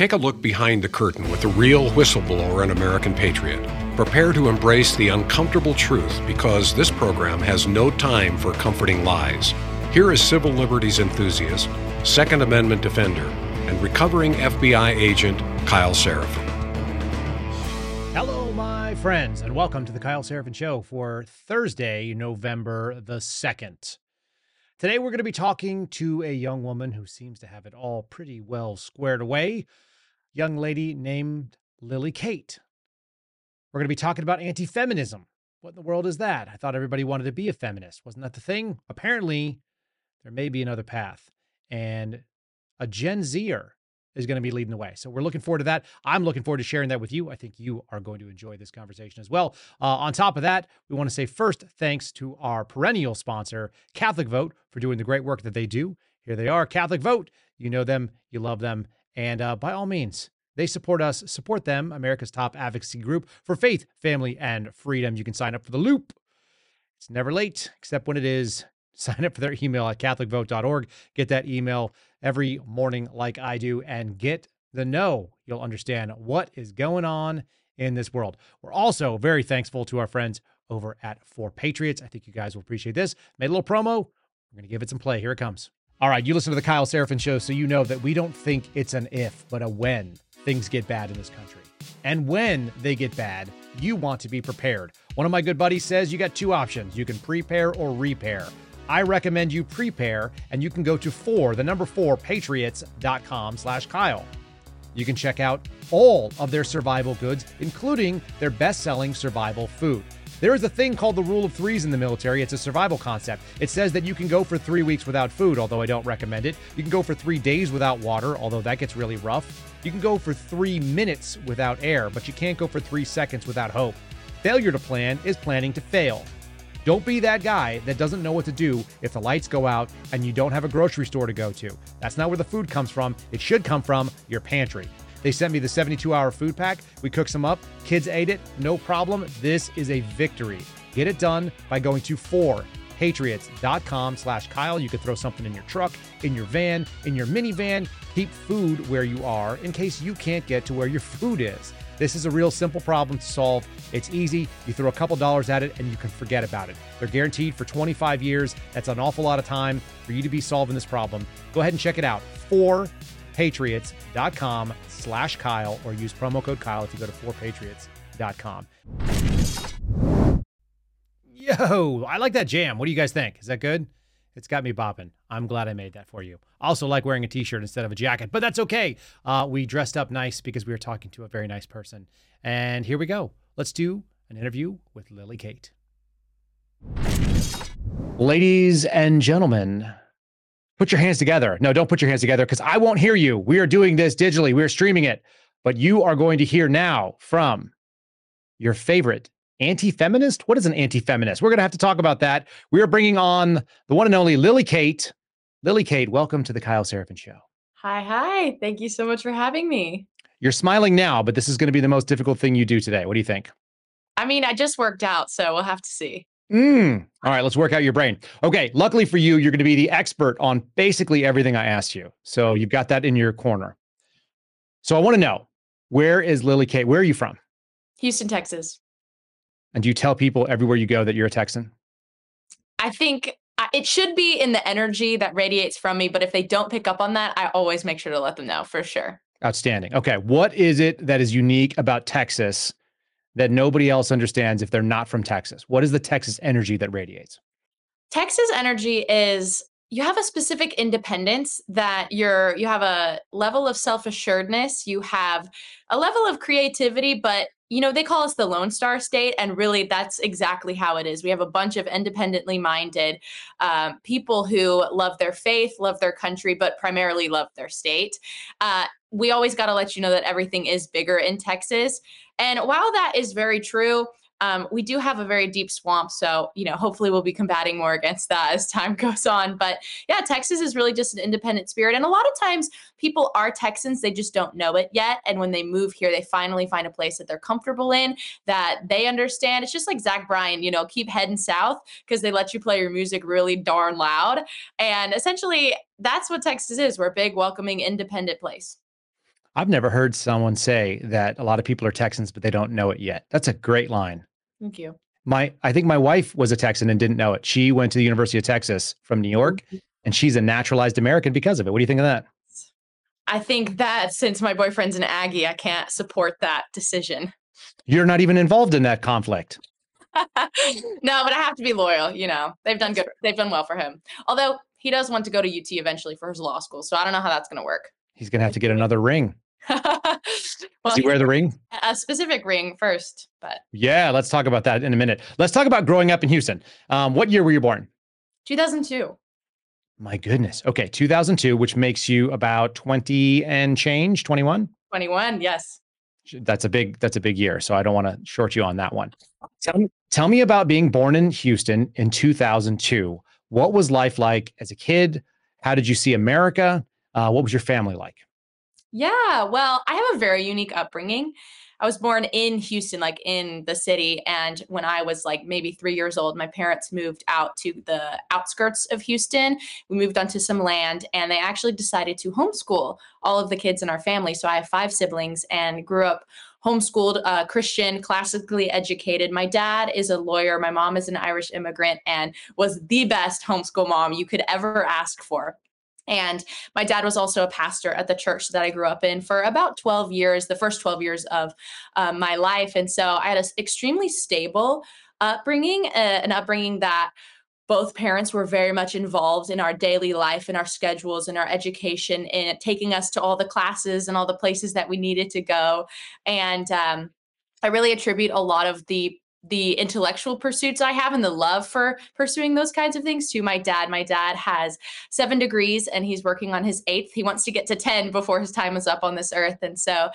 Take a look behind the curtain with the real whistleblower and American patriot. Prepare to embrace the uncomfortable truth because this program has no time for comforting lies. Here is civil liberties enthusiast, Second Amendment defender, and recovering FBI agent Kyle Seraphin. Hello, my friends, and welcome to the Kyle Seraphin Show for Thursday, November the 2nd. Today, we're going to be talking to a young woman who seems to have it all pretty well squared away. Young lady named Lily Kate. We're going to be talking about anti feminism. What in the world is that? I thought everybody wanted to be a feminist. Wasn't that the thing? Apparently, there may be another path. And a Gen Zer is going to be leading the way. So we're looking forward to that. I'm looking forward to sharing that with you. I think you are going to enjoy this conversation as well. Uh, on top of that, we want to say first thanks to our perennial sponsor, Catholic Vote, for doing the great work that they do. Here they are, Catholic Vote. You know them, you love them, and uh, by all means, they support us. Support them, America's top advocacy group for faith, family, and freedom. You can sign up for the loop. It's never late, except when it is. Sign up for their email at CatholicVote.org. Get that email every morning, like I do, and get the know. You'll understand what is going on in this world. We're also very thankful to our friends over at 4Patriots. I think you guys will appreciate this. Made a little promo. We're going to give it some play. Here it comes. All right, you listen to the Kyle Seraphin show, so you know that we don't think it's an if, but a when things get bad in this country. And when they get bad, you want to be prepared. One of my good buddies says you got two options you can prepare or repair. I recommend you prepare, and you can go to four, the number four, patriots.com slash Kyle. You can check out all of their survival goods, including their best selling survival food. There is a thing called the rule of threes in the military. It's a survival concept. It says that you can go for three weeks without food, although I don't recommend it. You can go for three days without water, although that gets really rough. You can go for three minutes without air, but you can't go for three seconds without hope. Failure to plan is planning to fail. Don't be that guy that doesn't know what to do if the lights go out and you don't have a grocery store to go to. That's not where the food comes from. It should come from your pantry. They sent me the 72 hour food pack. We cooked some up. Kids ate it. No problem. This is a victory. Get it done by going to 4patriots.com slash Kyle. You could throw something in your truck, in your van, in your minivan. Keep food where you are in case you can't get to where your food is. This is a real simple problem to solve. It's easy. You throw a couple dollars at it and you can forget about it. They're guaranteed for 25 years. That's an awful lot of time for you to be solving this problem. Go ahead and check it out. For patriots.com slash Kyle or use promo code Kyle if you go to 4patriots.com. Yo, I like that jam. What do you guys think? Is that good? It's got me bopping. I'm glad I made that for you. Also like wearing a t-shirt instead of a jacket, but that's okay. Uh, we dressed up nice because we were talking to a very nice person. And here we go. Let's do an interview with Lily Kate. Ladies and gentlemen, put your hands together. No, don't put your hands together because I won't hear you. We are doing this digitally. We are streaming it, but you are going to hear now from your favorite anti-feminist? What is an anti-feminist? We're going to have to talk about that. We are bringing on the one and only Lily Kate. Lily Kate, welcome to the Kyle Seraphin Show. Hi, hi. Thank you so much for having me. You're smiling now, but this is going to be the most difficult thing you do today. What do you think? I mean, I just worked out, so we'll have to see. Mm. All right, let's work out your brain. Okay, luckily for you, you're going to be the expert on basically everything I asked you. So you've got that in your corner. So I want to know where is Lily Kate? Where are you from? Houston, Texas. And do you tell people everywhere you go that you're a Texan? I think it should be in the energy that radiates from me, but if they don't pick up on that, I always make sure to let them know for sure. Outstanding. Okay. What is it that is unique about Texas that nobody else understands if they're not from Texas? What is the Texas energy that radiates? Texas energy is you have a specific independence that you're you have a level of self-assuredness you have a level of creativity but you know, they call us the Lone Star State, and really that's exactly how it is. We have a bunch of independently minded um, people who love their faith, love their country, but primarily love their state. Uh, we always got to let you know that everything is bigger in Texas. And while that is very true, um, we do have a very deep swamp. So, you know, hopefully we'll be combating more against that as time goes on. But yeah, Texas is really just an independent spirit. And a lot of times people are Texans, they just don't know it yet. And when they move here, they finally find a place that they're comfortable in, that they understand. It's just like Zach Bryan, you know, keep heading south because they let you play your music really darn loud. And essentially, that's what Texas is. We're a big, welcoming, independent place. I've never heard someone say that a lot of people are Texans, but they don't know it yet. That's a great line. Thank you. My, I think my wife was a Texan and didn't know it. She went to the University of Texas from New York, Mm-hmm. and she's a naturalized American because of it. What do you think of that? I think that since my boyfriend's an Aggie, I can't support that decision. You're not even involved in that conflict. no, but I have to be loyal. You know, they've done good. They've done well for him. Although he does want to go to UT eventually for his law school, so I don't know how that's going to work. He's going to have to get another ring. Well, Does he wear the ring? a specific ring first, but Yeah, let's talk about that in a minute. Let's talk about growing up in Houston. Um, what year were you born? 2002. My goodness. Okay, 2002, which makes you about 20 and change, 21. 21. Yes. That's a big that's a big year, so I don't want to short you on that one. Tell me, tell me about being born in Houston in 2002. What was life like as a kid? How did you see America? Uh, what was your family like? Yeah, well, I have a very unique upbringing. I was born in Houston, like in the city. And when I was like maybe three years old, my parents moved out to the outskirts of Houston. We moved onto some land and they actually decided to homeschool all of the kids in our family. So I have five siblings and grew up homeschooled, uh, Christian, classically educated. My dad is a lawyer. My mom is an Irish immigrant and was the best homeschool mom you could ever ask for. And my dad was also a pastor at the church that I grew up in for about 12 years, the first 12 years of um, my life. And so I had an extremely stable upbringing, uh, an upbringing that both parents were very much involved in our daily life in our schedules and our education and taking us to all the classes and all the places that we needed to go and um, i really attribute a lot of the the intellectual pursuits I have and the love for pursuing those kinds of things to my dad. My dad has seven degrees and he's working on his eighth. He wants to get to 10 before his time is up on this earth. And so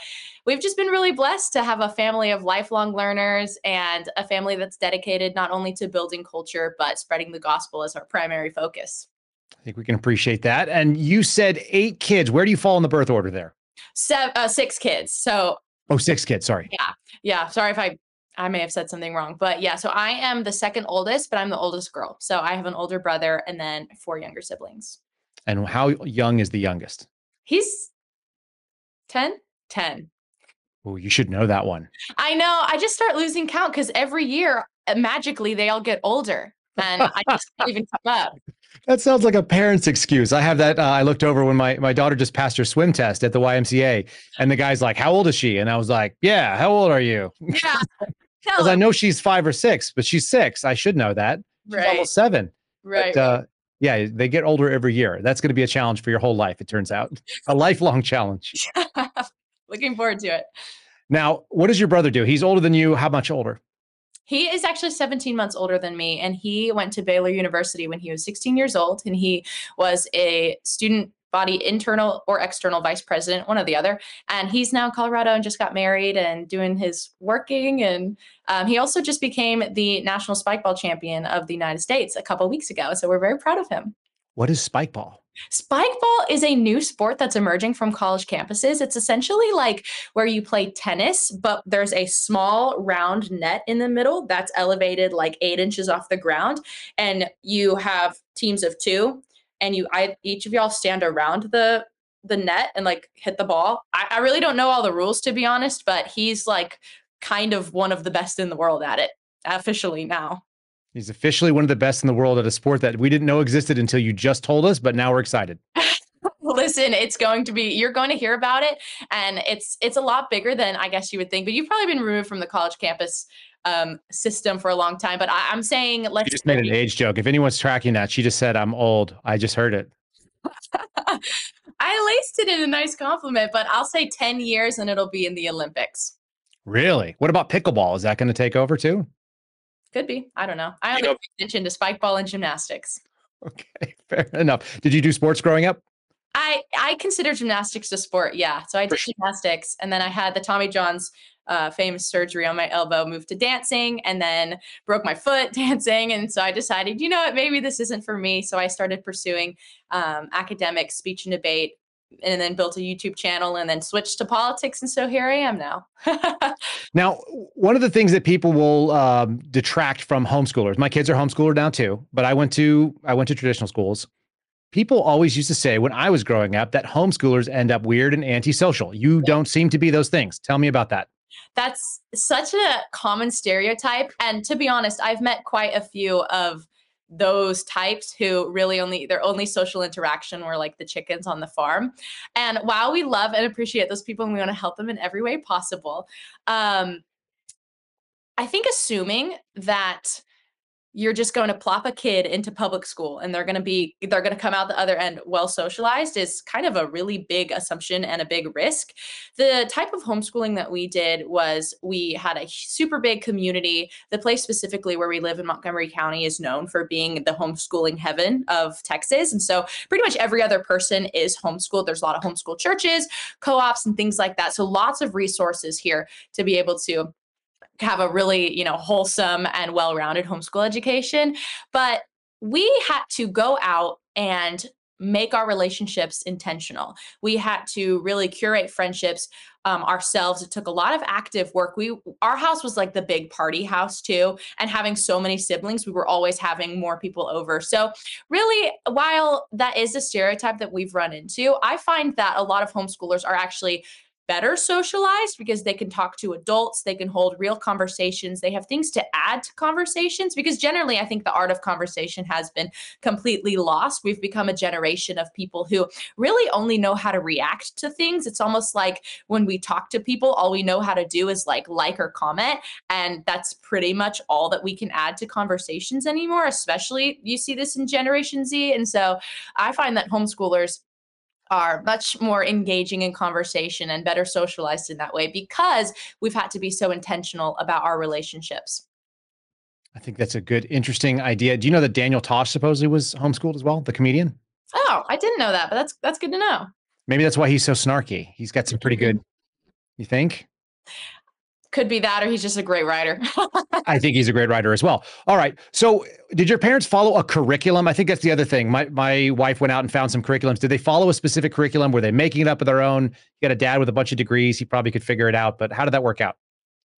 we've just been really blessed to have a family of lifelong learners and a family that's dedicated not only to building culture, but spreading the gospel as our primary focus. I think we can appreciate that. And you said eight kids. Where do you fall in the birth order there? Seven, uh, six kids. So, oh, six kids. Sorry. Yeah. Yeah. Sorry if I I may have said something wrong, but yeah. So I am the second oldest, but I'm the oldest girl. So I have an older brother and then four younger siblings. And how young is the youngest? He's 10. 10. Oh, you should know that one. I know. I just start losing count because every year, uh, magically, they all get older. And I just can't even come up. That sounds like a parent's excuse. I have that. Uh, I looked over when my, my daughter just passed her swim test at the YMCA, and the guy's like, How old is she? And I was like, Yeah, how old are you? Yeah. Because I know she's five or six, but she's six. I should know that. She's right. almost seven. Right. But, uh, yeah, they get older every year. That's going to be a challenge for your whole life, it turns out. A lifelong challenge. Looking forward to it. Now, what does your brother do? He's older than you. How much older? He is actually 17 months older than me, and he went to Baylor University when he was 16 years old, and he was a student body internal or external vice president, one or the other. And he's now in Colorado and just got married and doing his working. And um, he also just became the national spikeball champion of the United States a couple weeks ago. So we're very proud of him. What is spikeball? Spikeball is a new sport that's emerging from college campuses. It's essentially like where you play tennis, but there's a small round net in the middle that's elevated like eight inches off the ground. And you have teams of two, and you I each of y'all stand around the the net and like hit the ball. I, I really don't know all the rules to be honest, but he's like kind of one of the best in the world at it officially now. He's officially one of the best in the world at a sport that we didn't know existed until you just told us, but now we're excited. Listen, it's going to be you're going to hear about it and it's it's a lot bigger than I guess you would think, but you've probably been removed from the college campus um, system for a long time. But I, am saying let's you just made an age joke. If anyone's tracking that, she just said I'm old. I just heard it. I laced it in a nice compliment, but I'll say 10 years and it'll be in the Olympics. Really? What about pickleball? Is that going to take over too? Could be. I don't know. I only pay attention to spike ball and gymnastics. Okay, fair enough. Did you do sports growing up? I I consider gymnastics a sport. Yeah. So I did gymnastics, and then I had the Tommy John's uh, famous surgery on my elbow, moved to dancing, and then broke my foot dancing. And so I decided, you know what, maybe this isn't for me. So I started pursuing um, academic speech and debate, and then built a YouTube channel, and then switched to politics. And so here I am now. now, one of the things that people will um, detract from homeschoolers, my kids are homeschooler now too, but I went to I went to traditional schools. people always used to say when I was growing up that homeschoolers end up weird and antisocial. You don't seem to be those things. Tell me about that. That's such a common stereotype. And to be honest, I've met quite a few of those types who really only their only social interaction were like the chickens on the farm and while we love and appreciate those people and we want to help them in every way possible um i think assuming that you're just going to plop a kid into public school and they're going to be they're going to come out the other end well socialized is kind of a really big assumption and a big risk. The type of homeschooling that we did was we had a super big community. The place specifically where we live in montgomery county is known for being the homeschooling heaven of texas and so pretty much every other person is homeschooled. There's a lot of homeschool churches co-ops and things like that so lots of resources here to be able to have a really, you know, wholesome and well-rounded homeschool education, but we had to go out and make our relationships intentional. We had to really curate friendships um, ourselves. It took a lot of active work. We our house was like the big party house too, and having so many siblings, we were always having more people over. So really, while that is a stereotype that we've run into, I find that a lot of homeschoolers are actually better socialized because they can talk to adults, they can hold real conversations, they have things to add to conversations because generally I think the art of conversation has been completely lost. We've become a generation of people who really only know how to react to things. It's almost like when we talk to people, all we know how to do is like like or comment and that's pretty much all that we can add to conversations anymore, especially you see this in generation Z and so I find that homeschoolers are much more engaging in conversation and better socialized in that way because we've had to be so intentional about our relationships. I think that's a good, interesting idea. Do you know that Daniel Tosh supposedly was homeschooled as well, the comedian? Oh, I didn't know that, but that's that's good to know. Maybe that's why he's so snarky. He's got some pretty mm-hmm. good. You think? Could be that or he's just a great writer. I think he's a great writer as well. All right. So, did your parents follow a curriculum? I think that's the other thing. My my wife went out and found some curriculums. Did they follow a specific curriculum? Were they making it up of their own? You got a dad with a bunch of degrees. He probably could figure it out, but how did that work out?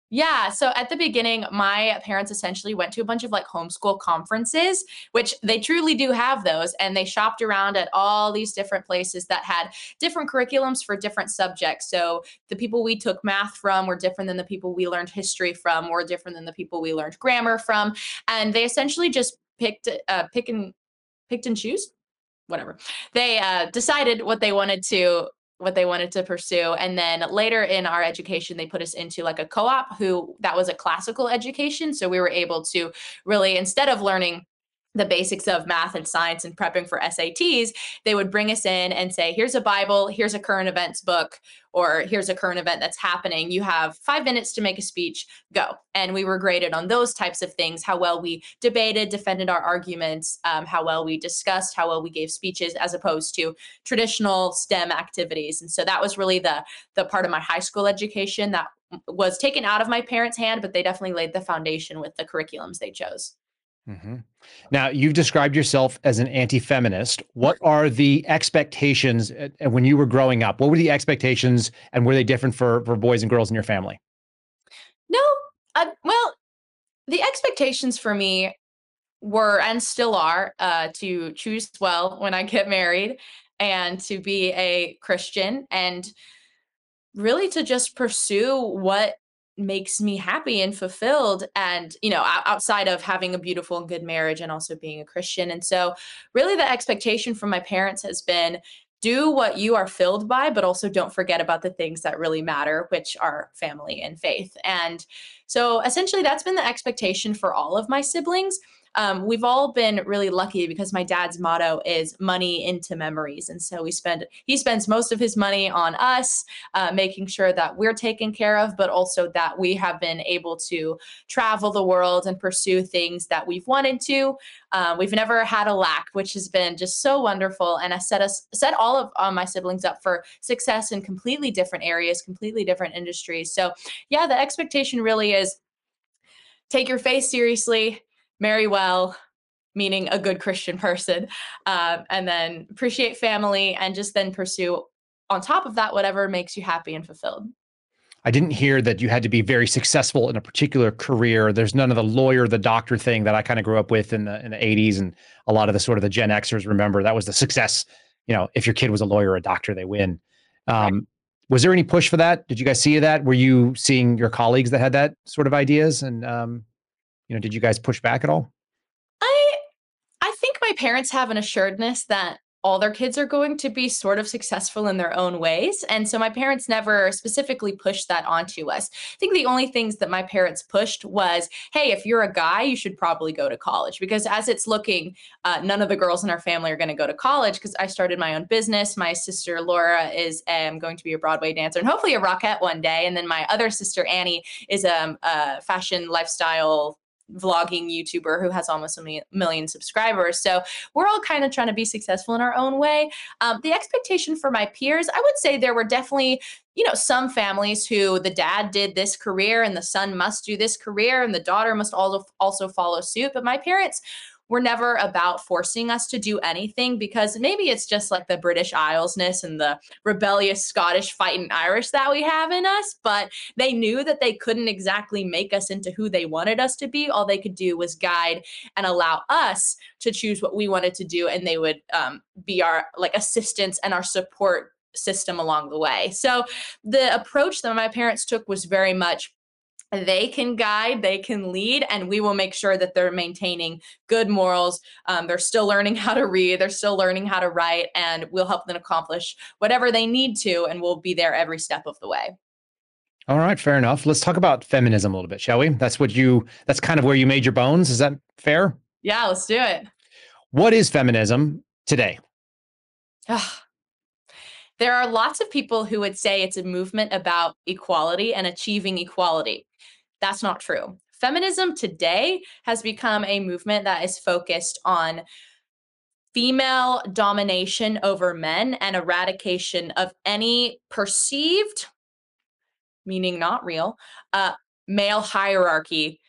Yeah. So at the beginning, my parents essentially went to a bunch of like homeschool conferences, which they truly do have those. And they shopped around at all these different places that had different curriculums for different subjects. So the people we took math from were different than the people we learned history from, were different than the people we learned grammar from. And they essentially just picked, uh, pick and picked and choose whatever they uh, decided what they wanted to what they wanted to pursue and then later in our education they put us into like a co-op who that was a classical education so we were able to really instead of learning the basics of math and science and prepping for SATs, they would bring us in and say, here's a Bible, here's a current events book, or here's a current event that's happening. You have five minutes to make a speech, go. And we were graded on those types of things how well we debated, defended our arguments, um, how well we discussed, how well we gave speeches, as opposed to traditional STEM activities. And so that was really the, the part of my high school education that was taken out of my parents' hand, but they definitely laid the foundation with the curriculums they chose. Mm-hmm. Now, you've described yourself as an anti feminist. What are the expectations uh, when you were growing up? What were the expectations and were they different for, for boys and girls in your family? No, uh, well, the expectations for me were and still are uh, to choose well when I get married and to be a Christian and really to just pursue what makes me happy and fulfilled and you know outside of having a beautiful and good marriage and also being a christian. And so really the expectation from my parents has been do what you are filled by but also don't forget about the things that really matter which are family and faith. And so essentially that's been the expectation for all of my siblings um, we've all been really lucky because my dad's motto is money into memories. And so we spend, he spends most of his money on us, uh, making sure that we're taken care of, but also that we have been able to travel the world and pursue things that we've wanted to. Um, we've never had a lack, which has been just so wonderful. And I set us, set all of uh, my siblings up for success in completely different areas, completely different industries. So yeah, the expectation really is take your faith seriously marry well, meaning a good Christian person, uh, and then appreciate family, and just then pursue on top of that whatever makes you happy and fulfilled. I didn't hear that you had to be very successful in a particular career. There's none of the lawyer, the doctor thing that I kind of grew up with in the in the 80s, and a lot of the sort of the Gen Xers remember that was the success. You know, if your kid was a lawyer or a doctor, they win. Um, right. Was there any push for that? Did you guys see that? Were you seeing your colleagues that had that sort of ideas, and um, you know, did you guys push back at all? I I think my parents have an assuredness that all their kids are going to be sort of successful in their own ways. And so my parents never specifically pushed that onto us. I think the only things that my parents pushed was, hey, if you're a guy, you should probably go to college. Because as it's looking, uh, none of the girls in our family are going to go to college because I started my own business. My sister Laura is um, going to be a Broadway dancer and hopefully a rockette one day. And then my other sister Annie is um, a fashion lifestyle vlogging YouTuber who has almost a million subscribers. So we're all kind of trying to be successful in our own way. Um, the expectation for my peers, I would say there were definitely you know some families who the dad did this career and the son must do this career and the daughter must also also follow suit but my parents were never about forcing us to do anything because maybe it's just like the British Islesness and the rebellious Scottish fighting Irish that we have in us. But they knew that they couldn't exactly make us into who they wanted us to be. All they could do was guide and allow us to choose what we wanted to do, and they would um, be our like assistance and our support system along the way. So the approach that my parents took was very much they can guide, they can lead, and we will make sure that they're maintaining good morals. Um, they're still learning how to read, they're still learning how to write, and we'll help them accomplish whatever they need to, and we'll be there every step of the way. All right, fair enough. Let's talk about feminism a little bit, shall we? That's what you, that's kind of where you made your bones. Is that fair? Yeah, let's do it. What is feminism today? there are lots of people who would say it's a movement about equality and achieving equality. That's not true. Feminism today has become a movement that is focused on female domination over men and eradication of any perceived, meaning not real, uh, male hierarchy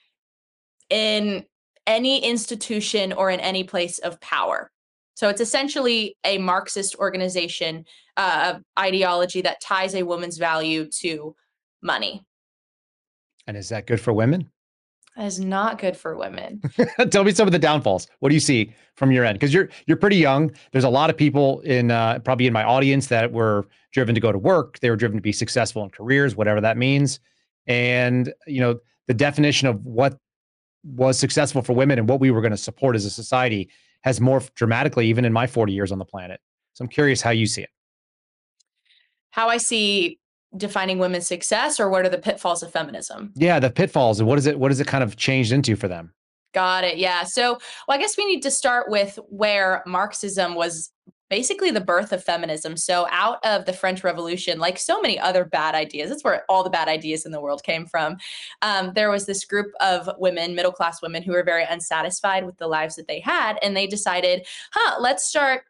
in any institution or in any place of power. So it's essentially a Marxist organization uh, ideology that ties a woman's value to money. And is that good for women? That is not good for women. Tell me some of the downfalls. What do you see from your end? Because you're you're pretty young. There's a lot of people in uh, probably in my audience that were driven to go to work. They were driven to be successful in careers, whatever that means. And you know the definition of what was successful for women and what we were going to support as a society has morphed dramatically, even in my 40 years on the planet. So I'm curious how you see it. How I see defining women's success, or what are the pitfalls of feminism? Yeah, the pitfalls. And what is it? What has it kind of changed into for them? Got it. Yeah. So, well, I guess we need to start with where Marxism was basically the birth of feminism. So, out of the French Revolution, like so many other bad ideas, that's where all the bad ideas in the world came from. Um, there was this group of women, middle class women, who were very unsatisfied with the lives that they had. And they decided, huh, let's start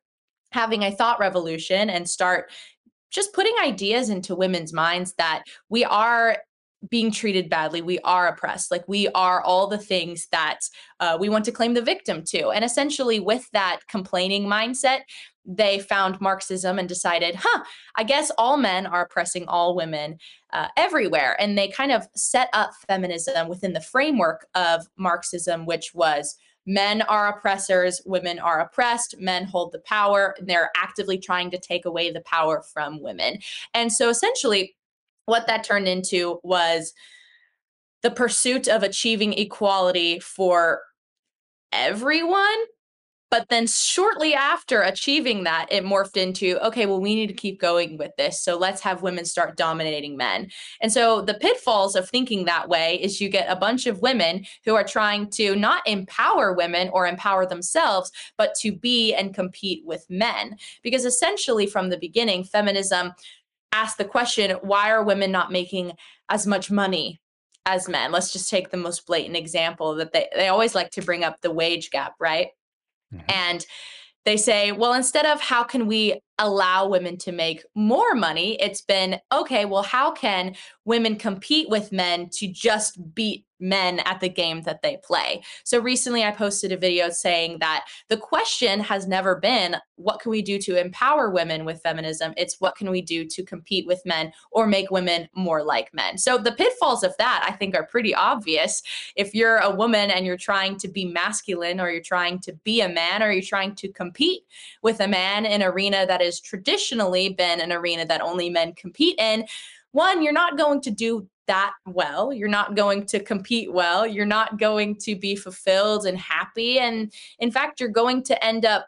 having a thought revolution and start just putting ideas into women's minds that we are being treated badly we are oppressed like we are all the things that uh, we want to claim the victim to and essentially with that complaining mindset they found Marxism and decided, huh, I guess all men are oppressing all women uh, everywhere. And they kind of set up feminism within the framework of Marxism, which was men are oppressors, women are oppressed, men hold the power, and they're actively trying to take away the power from women. And so essentially, what that turned into was the pursuit of achieving equality for everyone but then shortly after achieving that, it morphed into okay, well, we need to keep going with this. So let's have women start dominating men. And so the pitfalls of thinking that way is you get a bunch of women who are trying to not empower women or empower themselves, but to be and compete with men. Because essentially, from the beginning, feminism asked the question why are women not making as much money as men? Let's just take the most blatant example that they, they always like to bring up the wage gap, right? Mm-hmm. And they say, well, instead of how can we allow women to make more money. It's been okay, well, how can women compete with men to just beat men at the game that they play. So recently I posted a video saying that the question has never been what can we do to empower women with feminism? It's what can we do to compete with men or make women more like men. So the pitfalls of that I think are pretty obvious. If you're a woman and you're trying to be masculine or you're trying to be a man or you're trying to compete with a man in arena that has traditionally been an arena that only men compete in, one, you're not going to do that well. You're not going to compete well. You're not going to be fulfilled and happy. And in fact, you're going to end up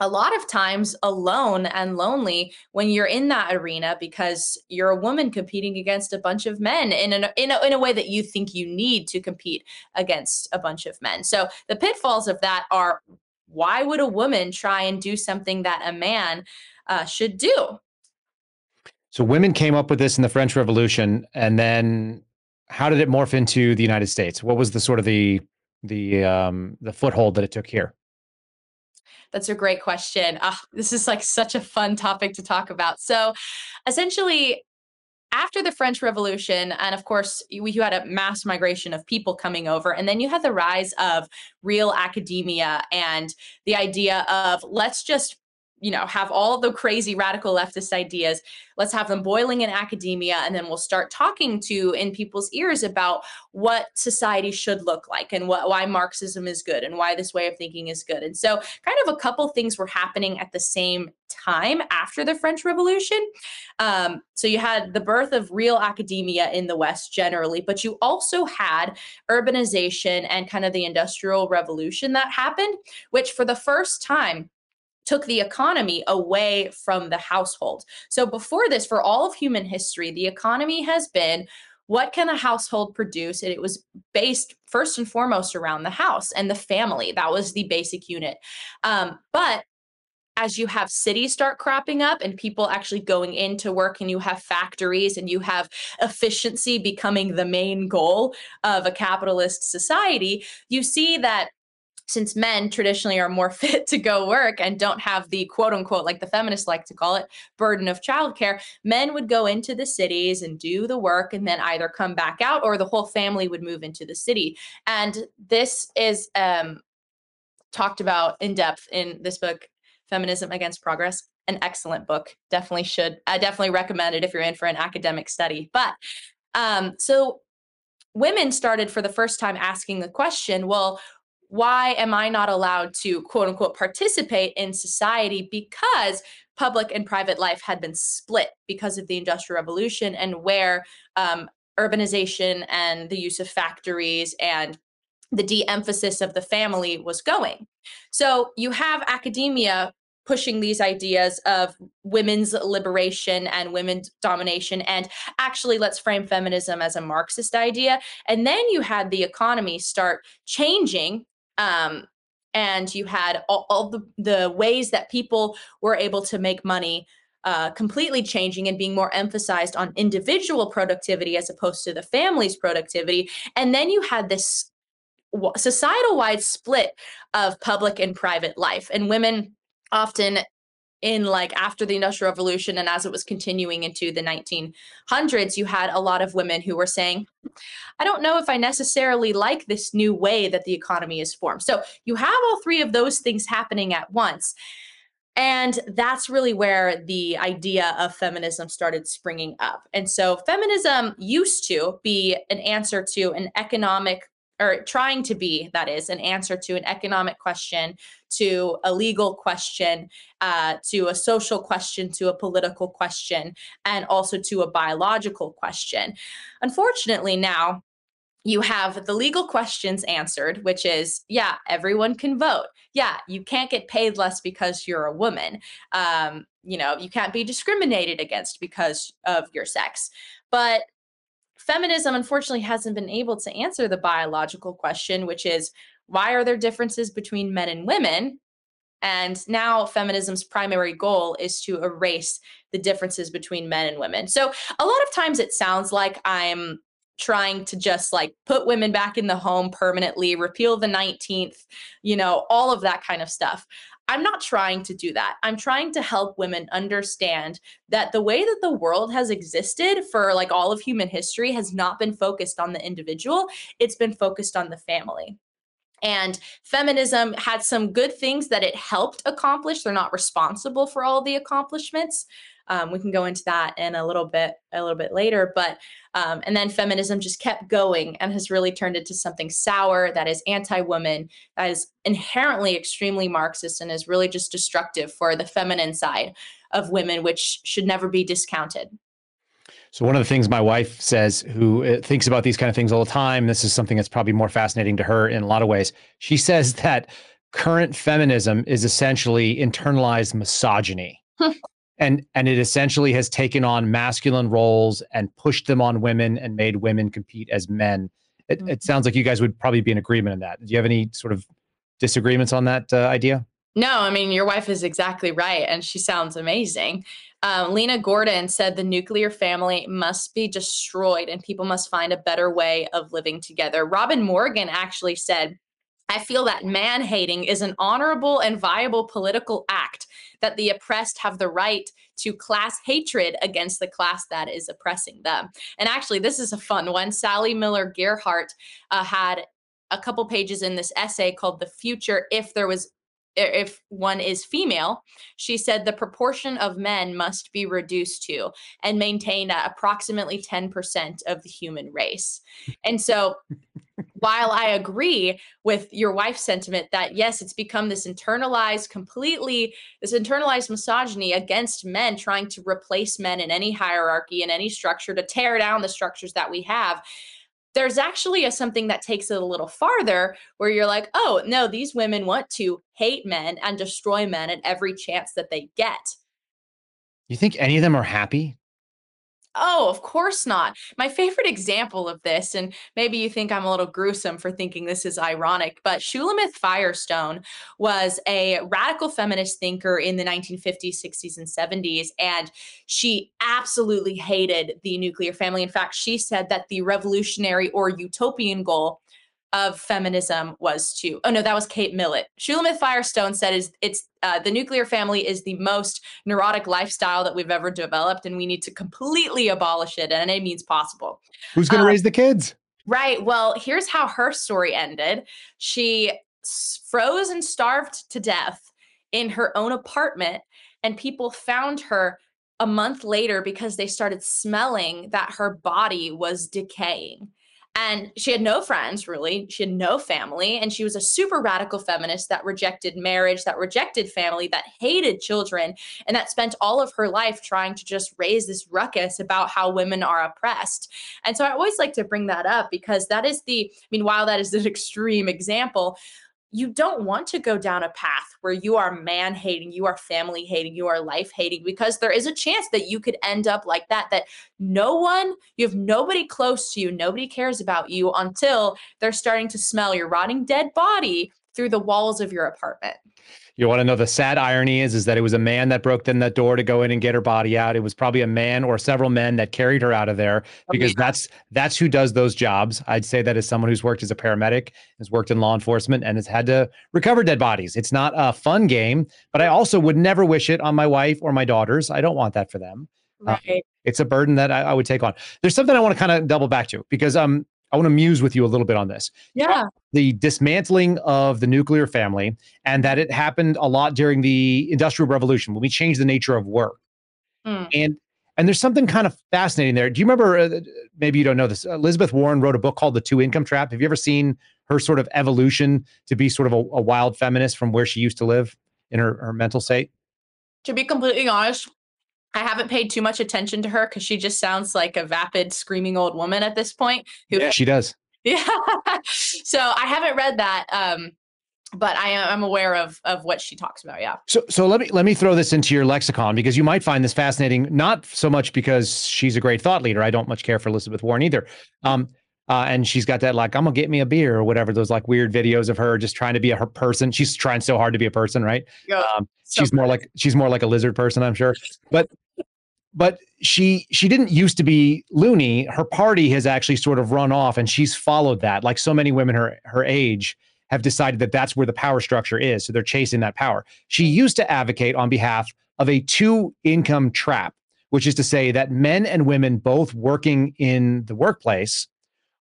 a lot of times alone and lonely when you're in that arena because you're a woman competing against a bunch of men in, an, in, a, in a way that you think you need to compete against a bunch of men. So the pitfalls of that are why would a woman try and do something that a man uh, should do? So women came up with this in the French Revolution, and then how did it morph into the United States? What was the sort of the the um, the foothold that it took here? That's a great question. Oh, this is like such a fun topic to talk about. So, essentially, after the French Revolution, and of course, you, you, had a mass migration of people coming over, and then you had the rise of real academia and the idea of let's just you know have all the crazy radical leftist ideas. Let's have them boiling in academia and then we'll start talking to in people's ears about what society should look like and what why marxism is good and why this way of thinking is good. And so kind of a couple things were happening at the same time after the french revolution. Um, so you had the birth of real academia in the west generally but you also had urbanization and kind of the industrial revolution that happened which for the first time took the economy away from the household. So before this, for all of human history, the economy has been what can a household produce? And it was based first and foremost around the house and the family. That was the basic unit. Um, but as you have cities start cropping up and people actually going into work and you have factories and you have efficiency becoming the main goal of a capitalist society, you see that since men traditionally are more fit to go work and don't have the quote unquote, like the feminists like to call it, burden of childcare, men would go into the cities and do the work and then either come back out or the whole family would move into the city. And this is um, talked about in depth in this book, Feminism Against Progress. An excellent book. Definitely should. I definitely recommend it if you're in for an academic study. But um, so women started for the first time asking the question well, why am I not allowed to quote unquote participate in society because public and private life had been split because of the Industrial Revolution and where um, urbanization and the use of factories and the de emphasis of the family was going. So you have academia pushing these ideas of women's liberation and women's domination and actually let's frame feminism as a marxist idea and then you had the economy start changing um, and you had all, all, the, the ways that people were able to make money uh, completely changing and being more emphasized on individual productivity as opposed to the family's productivity. And then you had this societal wide split of public and private life. And women often in like after the industrial revolution and as it was continuing into the 1900s you had a lot of women who were saying i don't know if i necessarily like this new way that the economy is formed so you have all three of those things happening at once and that's really where the idea of feminism started springing up. And so, feminism used to be an answer to an economic or trying to be that is an answer to an economic question to a legal question uh, to a social question to a political question and also to a biological question unfortunately now you have the legal questions answered, which is, yeah, everyone can vote. Yeah, you can't get paid less because you're a woman. Um, you know, you can't be discriminated against because of your sex. But feminism unfortunately hasn't been able to answer the biological question, which is why are there differences between men and women? And now feminism's primary goal is to erase the differences between men and women. So a lot of times it sounds like I'm trying to just like put women back in the home permanently, repeal the 19th, you know, all of that kind of stuff. I'm not trying to do that. I'm trying to help women understand that the way that the world has existed for like all of human history has not been focused on the individual, it's been focused on the family. And feminism had some good things that it helped accomplish. They're not responsible for all the accomplishments. Um, we can go into that in a little bit a little bit later, but um, and then feminism just kept going and has really turned into something sour that is anti-woman, that is inherently extremely Marxist and is really just destructive for the feminine side of women, which should never be discounted. So one of the things my wife says, who uh, thinks about these kind of things all the time, this is something that's probably more fascinating to her in a lot of ways. She says that current feminism is essentially internalized misogyny. and and it essentially has taken on masculine roles and pushed them on women and made women compete as men. It, mm-hmm. it sounds like you guys would probably be in agreement on that. Do you have any sort of disagreements on that uh, idea? No, I mean, your wife is exactly right. And she sounds amazing. Um, Linda Gordon said the nuclear family must be destroyed and people must find a better way of living together. Robin Morgan actually said, I feel that man hating is an honorable and viable political act, that the oppressed have the right to class hatred against the class that is oppressing them. And actually, this is a fun one. Sally Miller Gearhart uh, had a couple pages in this essay called The Future If There Was if one is female, she said the proportion of men must be reduced to and maintained at approximately 10% of the human race. And so, while I agree with your wife's sentiment that yes, it's become this internalized, completely this internalized misogyny against men, trying to replace men in any hierarchy, in any structure, to tear down the structures that we have there's actually a something that takes it a little farther where you're like, oh, no, these women want to hate men and destroy men at every chance that they get. You think any of them are happy? Oh, of course not. My favorite example of this, and maybe you think I'm a little gruesome for thinking this is ironic, but Shulamith Firestone was a radical feminist thinker in the 1950s, 60s, and 70s. And she absolutely hated the nuclear family. In fact, she said that the revolutionary or utopian goal of feminism was to oh no that was kate millett. Shulamith firestone said is it's uh, the nuclear family is the most neurotic lifestyle that we've ever developed and we need to completely abolish it at any means possible. Who's going to uh, raise the kids? right well here's how her story ended. She froze and starved to death in her own apartment and people found her a month later because they started smelling that her body was decaying and she had no friends, really. She had no family. And she was a super radical feminist that rejected marriage, that rejected family, that hated children, and that spent all of her life trying to just raise this ruckus about how women are oppressed. And so I always like to bring that up because that is the, I mean, while that is an extreme example, you don't want to go down a path where you are man hating, you are family hating, you are life hating, because there is a chance that you could end up like that, that no one, you have nobody close to you, nobody cares about you until they're starting to smell your rotting dead body through the walls of your apartment. You want to know the sad irony is is that it was a man that broke in that door to go in and get her body out. It was probably a man or several men that carried her out of there because okay. that's that's who does those jobs. I'd say that as someone who's worked as a paramedic, has worked in law enforcement, and has had to recover dead bodies. It's not a fun game, but I also would never wish it on my wife or my daughters. I don't want that for them. Uh, right. Uh, it's a burden that I, I, would take on. There's something I want to kind of double back to because um I want to muse with you a little bit on this. Yeah. The dismantling of the nuclear family and that it happened a lot during the Industrial Revolution when we changed the nature of work. Mm. And and there's something kind of fascinating there. Do you remember? Uh, maybe you don't know this. Elizabeth Warren wrote a book called The Two Income Trap. Have you ever seen her sort of evolution to be sort of a, a wild feminist from where she used to live in her, her mental state? To be completely honest, I haven't paid too much attention to her because she just sounds like a vapid, screaming old woman at this point. Who, yeah, she does. Yeah. so I haven't read that, um, but I am aware of of what she talks about. Yeah. So so let me let me throw this into your lexicon because you might find this fascinating. Not so much because she's a great thought leader. I don't much care for Elizabeth Warren either. Um, uh, and she's got that like I'm gonna get me a beer or whatever those like weird videos of her just trying to be a her person. She's trying so hard to be a person, right? Yeah, um, she's more like she's more like a lizard person, I'm sure. But but she she didn't used to be loony. Her party has actually sort of run off, and she's followed that. Like so many women her her age have decided that that's where the power structure is. So they're chasing that power. She used to advocate on behalf of a two income trap, which is to say that men and women both working in the workplace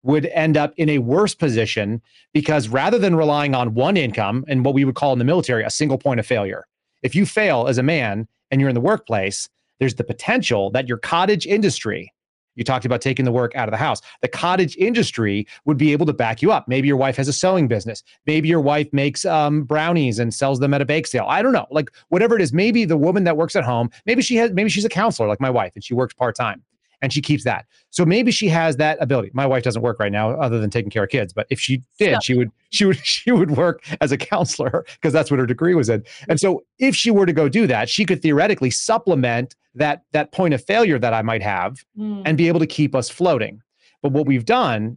would end up in a worse position because rather than relying on one income and what we would call in the military a single point of failure, if you fail as a man and you're in the workplace, there's the potential that your cottage industry, you talked about taking the work out of the house. The cottage industry would be able to back you up. Maybe your wife has a sewing business. Maybe your wife makes um, brownies and sells them at a bake sale. I don't know. Like whatever it is, maybe the woman that works at home, maybe she has, maybe she's a counselor like my wife and she works part time and she keeps that. So maybe she has that ability. My wife doesn't work right now other than taking care of kids, but if she did, she would she would she would work as a counselor because that's what her degree was in. And so if she were to go do that, she could theoretically supplement that that point of failure that I might have mm. and be able to keep us floating. But what we've done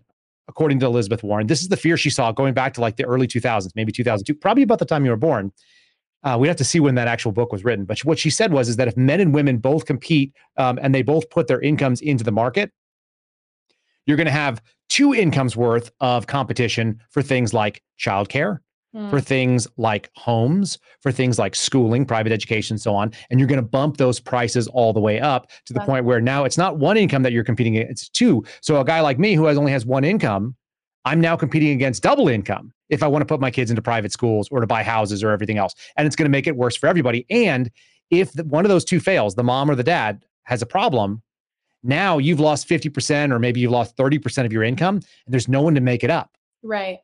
according to Elizabeth Warren, this is the fear she saw going back to like the early 2000s, maybe 2002, probably about the time you were born uh, we'd have to see when that actual book was written. But what she said was is that if men and women both compete um, and they both put their incomes into the market, you're going to have two incomes worth of competition for things like childcare, mm. for things like homes, for things like schooling, private education, so on. And you're going to bump those prices all the way up to the point where now it's not one income that you're competing against, it's two. So a guy like me who has only has one income, I'm now competing against double income if I want to put my kids into private schools or to buy houses or everything else. And it's going to make it worse for everybody. And if the, one of those two fails, the mom or the dad has a problem, now you've lost 50% or maybe you've lost 30% of your income and there's no one to make it up. Right.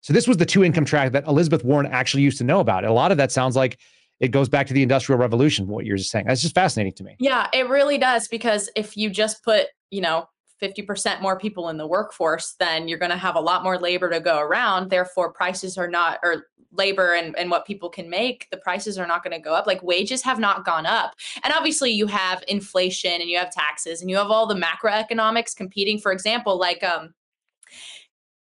So this was the two income track that Elizabeth Warren actually used to know about. And a lot of that sounds like it goes back to the industrial revolution what you're just saying that's just fascinating to me yeah it really does because if you just put you know 50% more people in the workforce, then you're going to have a lot more labor to go around. Therefore, prices are not, or labor and, and what people can make, the prices are not going to go up. Like wages have not gone up. And obviously, you have inflation and you have taxes and you have all the macroeconomics competing. For example, like, um,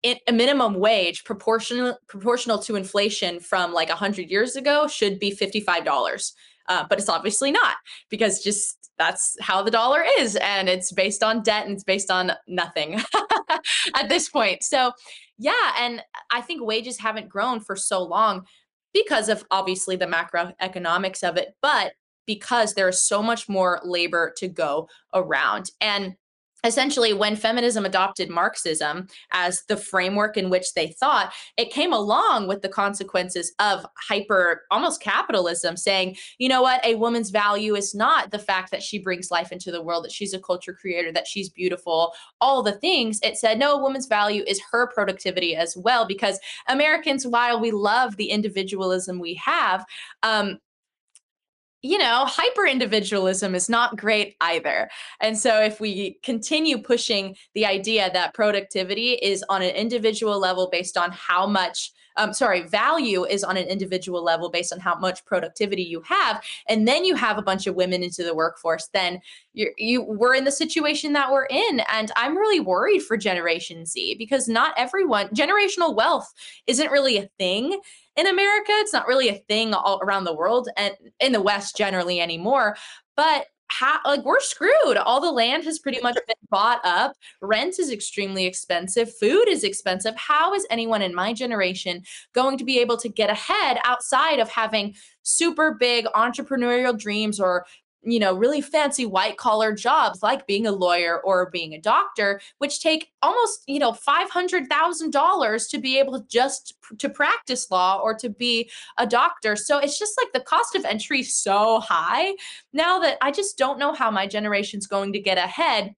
a minimum wage proportional proportional to inflation from like 100 years ago should be $55 uh, but it's obviously not because just that's how the dollar is and it's based on debt and it's based on nothing at this point. So yeah and i think wages haven't grown for so long because of obviously the macroeconomics of it but because there is so much more labor to go around. And essentially when feminism adopted marxism as the framework in which they thought it came along with the consequences of hyper almost capitalism saying you know what? A woman's value is not the fact that she brings life into the world that she's a culture creator that she's beautiful all the things. It said no a woman's value is her productivity as well because americans while we love the individualism we have um, you know, hyper individualism is not great either. And so, if we continue pushing the idea that productivity is on an individual level based on how much um, sorry, value is on an individual level based on how much productivity you have, and then you have a bunch of women into the workforce, then you you we're in the situation that we're in, and I'm really worried for Generation Z because not everyone generational wealth isn't really a thing in America. It's not really a thing all around the world and in the West generally anymore. But how like we're screwed. All the land has pretty much been bought up. Rent is extremely expensive. Food is expensive. How is anyone in my generation going to be able to get ahead outside of having super big entrepreneurial dreams or you know, really fancy white collar jobs like being a lawyer or being a doctor, which take almost, you know, $500,000 to be able to just to practice law or to be a doctor. So it's just like the cost of entry so high now that I just don't know how my generation's going to get ahead.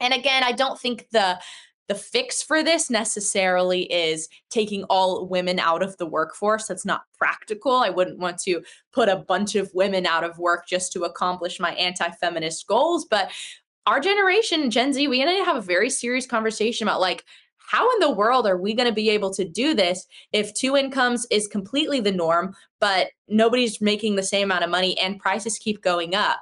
And again, I don't think the the fix for this necessarily is taking all women out of the workforce. That's not practical. I wouldn't want to put a bunch of women out of work just to accomplish my anti feminist goals. But our generation, Gen Z, we need to have a very serious conversation about like, how in the world are we going to be able to do this if two incomes is completely the norm, but nobody's making the same amount of money and prices keep going up?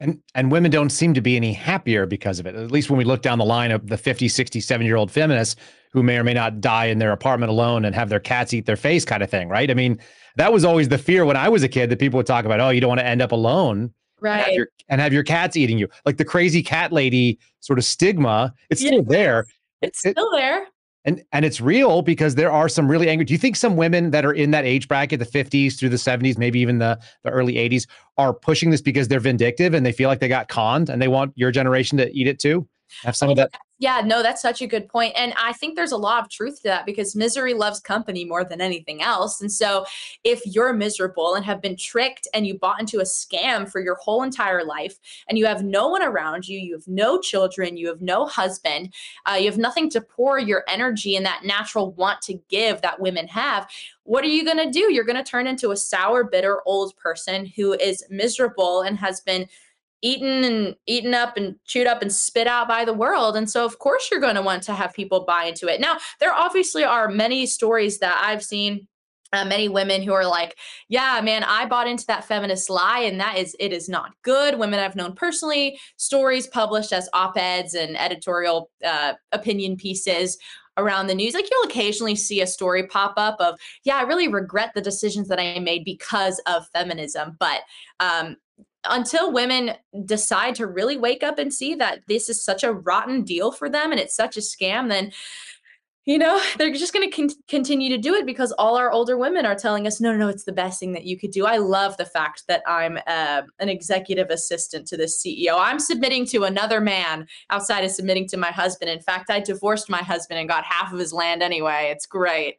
And and women don't seem to be any happier because of it. At least when we look down the line of the 50, 60, 70 year old feminists who may or may not die in their apartment alone and have their cats eat their face kind of thing, right? I mean, that was always the fear when I was a kid that people would talk about, oh, you don't want to end up alone. Right. And have, your, and have your cats eating you. Like the crazy cat lady sort of stigma, it's still there. It's it, still there. And and it's real because there are some really angry. Do you think some women that are in that age bracket, the 50s through the 70s, maybe even the, the early 80s, are pushing this because they're vindictive and they feel like they got conned and they want your generation to eat it too? Have some of that yeah, no, that's such a good point. And I think there's a lot of truth to that because misery loves company more than anything else. And so if you're miserable and have been tricked and you bought into a scam for your whole entire life and you have no one around you, you have no children, you have no husband, uh, you have nothing to pour your energy and that natural want to give that women have, what are you going to do? You're going to turn into a sour, bitter old person who is miserable and has been eaten and eaten up and chewed up and spit out by the world. And so, of course, you're going to want to have people buy into it. Now, there obviously are many stories that I've seen. Uh, many women who are like, yeah, man, I bought into that feminist lie, and that is, it is not good. Women I've known personally, stories published as op eds and editorial uh, opinion pieces around the news. Like you'll occasionally see a story pop up of, yeah, I really regret the decisions that I made because of feminism. But um, until women decide to really wake up and see that this is such a rotten deal for them and it's such a scam, then you know they're just going to con- continue to do it because all our older women are telling us no no no it's the best thing that you could do. I love the fact that i'm uh, an executive assistant to the ceo i'm submitting to another man outside of submitting to my husband. In fact i divorced my husband and got half of his land anyway. It's great.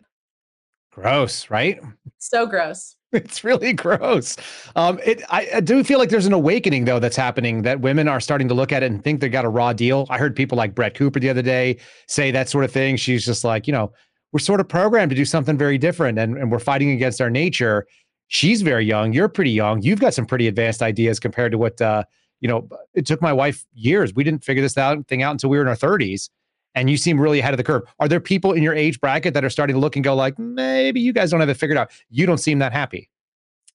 Gross right? So gross it's really gross. Um, it, I, I, do feel like there's an awakening though that's happening that women are starting to look at it and think they got a raw deal. I heard people like Brett Cooper the other day say that sort of thing. She's just like, you know, we're sort of programmed to do something very different and, and we're fighting against our nature. She's very young. You're pretty young. You've got some pretty advanced ideas compared to what, uh, you know, it took my wife years. We didn't figure this out, thing out until we were in our 30s and you seem really ahead of the curve. Are there people in your age bracket that are starting to look and go like, maybe you guys don't have it figured out? You don't seem that happy.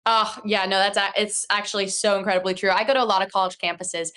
Oh, yeah, no, that's it's actually so incredibly true. I go to a lot of college campuses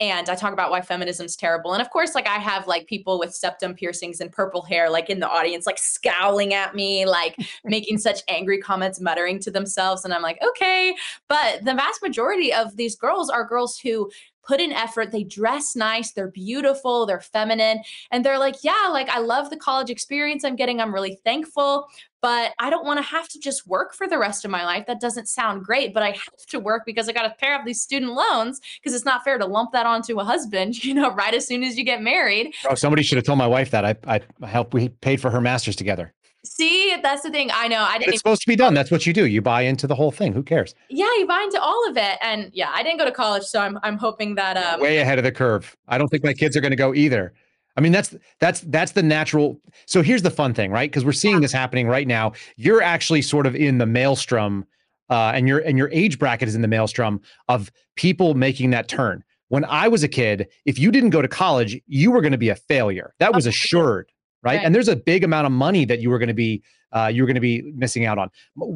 and I talk about why feminism's terrible. And of course, like I have like people with septum piercings and purple hair like in the audience like scowling at me, like making such angry comments, muttering to themselves and I'm like, "Okay." But the vast majority of these girls are girls who put in effort. They dress nice, they're beautiful, they're feminine, and they're like, yeah, like I love the college experience I'm getting. I'm really thankful, but I don't want to have to just work for the rest of my life. That doesn't sound great, but I have to work because I got to pay off these student loans because it's not fair to lump that onto a husband, you know, right as soon as you get married. Oh, somebody should have told my wife that. I I helped we paid for her masters together. See, that's the thing. I know. I didn't. It's supposed to be done. That's what you do. You buy into the whole thing. Who cares? Yeah, you buy into all of it. And yeah, I didn't go to college, so I'm I'm hoping that um, way ahead of the curve. I don't think my kids are going to go either. I mean, that's that's that's the natural. So here's the fun thing, right? Because we're seeing yeah. this happening right now. You're actually sort of in the maelstrom, uh, and your and your age bracket is in the maelstrom of people making that turn. When I was a kid, if you didn't go to college, you were going to be a failure. That was assured right? right? And there's a big amount of money that you were going to be uh, you were going to be missing out on.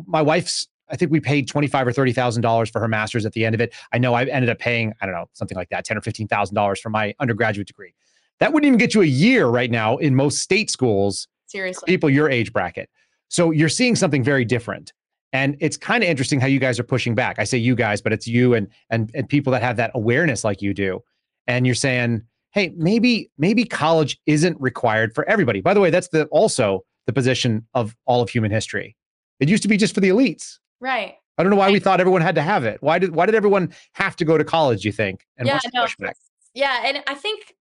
My wife's I think we paid twenty five or thirty thousand dollars for her master's at the end of it. I know I ended up paying I don't know something like that ten or fifteen thousand dollars for my undergraduate degree. That wouldn't even get you a year right now in most state schools. Seriously, people your age bracket. So you're seeing something very different. And it's kind of interesting how you guys are pushing back. I say you guys, but it's you and and and people that have that awareness like you do. And you're saying, hey, maybe maybe college isn't required for everybody. By the way, that's the also the position of all of human history. It used to be just for the elites. Right. I don't know why right. we thought everyone had to have it. Why did why did everyone have to go to college, you think? And yeah, no, Yeah, and I think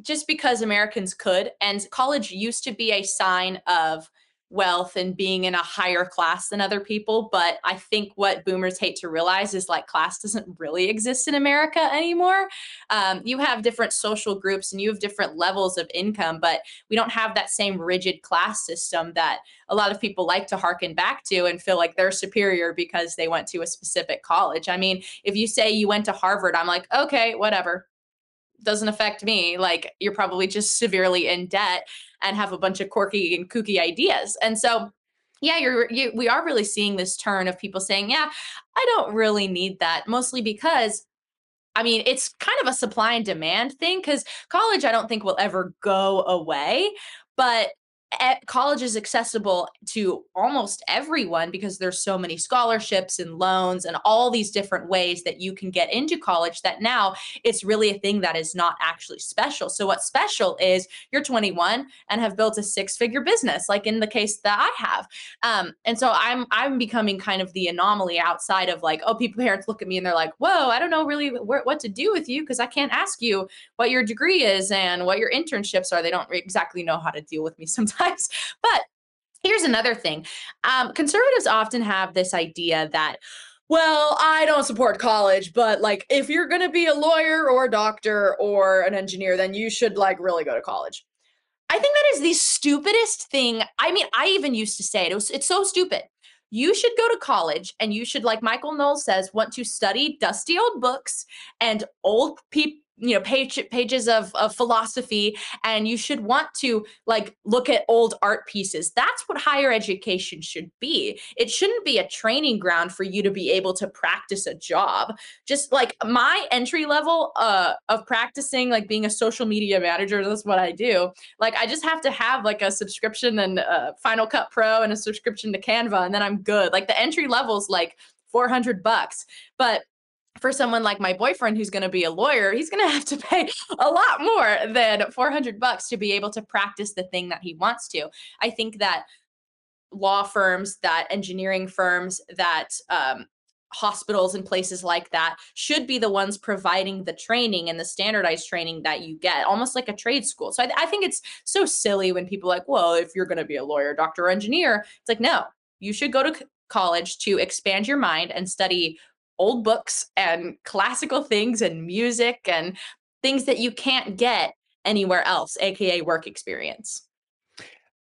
just because Americans could and college used to be a sign of wealth and being in a higher class than other people. But I think what boomers hate to realize is like class doesn't really exist in America anymore. Um, you have different social groups and you have different levels of income, but we don't have that same rigid class system that a lot of people like to harken back to and feel like they're superior because they went to a specific college. I mean, if you say you went to Harvard, I'm like, okay, whatever doesn't affect me. Like you're probably just severely in debt and have a bunch of quirky and kooky ideas. And so yeah, you're you, we are really seeing this turn of people saying, "Yeah, I don't really need that." Mostly because I mean, it's kind of a supply and demand thing cuz college I don't think will ever go away, but college is accessible to almost everyone because there's so many scholarships and loans and all these different ways that you can get into college that now it's really a thing that is not actually special. So what's special is you're 21 and have built a six-figure business, like in the case that I have. Um, and so I'm I'm becoming kind of the anomaly outside of like, oh, people parents look at me and they're like, whoa, I don't know really wh- what to do with you because I can't ask you what your degree is and what your internships are. They don't exactly know how to deal with me sometimes sometimes. But here's another thing um, conservatives often have this idea that, well, I don't support college, but like if you're going to be a lawyer or a doctor or an engineer, then you should like really go to college. I think that is the stupidest thing. I mean, I even used to say it. it was, it's so stupid. You should go to college and you should, like Michael Knowles says, want to study dusty old books and old people you know page, pages of, of philosophy and you should want to like look at old art pieces. That's what higher education should be. It shouldn't be a training ground for you to be able to practice a job. Just like my entry level uh, of practicing like being a social media manager that's what i do. Like i just have to have like a subscription and uh, final cut pro and a subscription to canva and then i'm good. Like the entry level's like 400 bucks. But for someone like my boyfriend who's going to be a lawyer he's going to have to pay a lot more than 400 bucks to be able to practice the thing that he wants to. I think that law firms that engineering firms that um, hospitals and places like that should be the ones providing the training and the standardized training that you get almost like a trade school. So i, I think it's so silly when people like well if you're going to be a lawyer doctor or engineer it's like no you should go to college to expand your mind and study old books and classical things and music and things that you can't get anywhere else, aka work experience.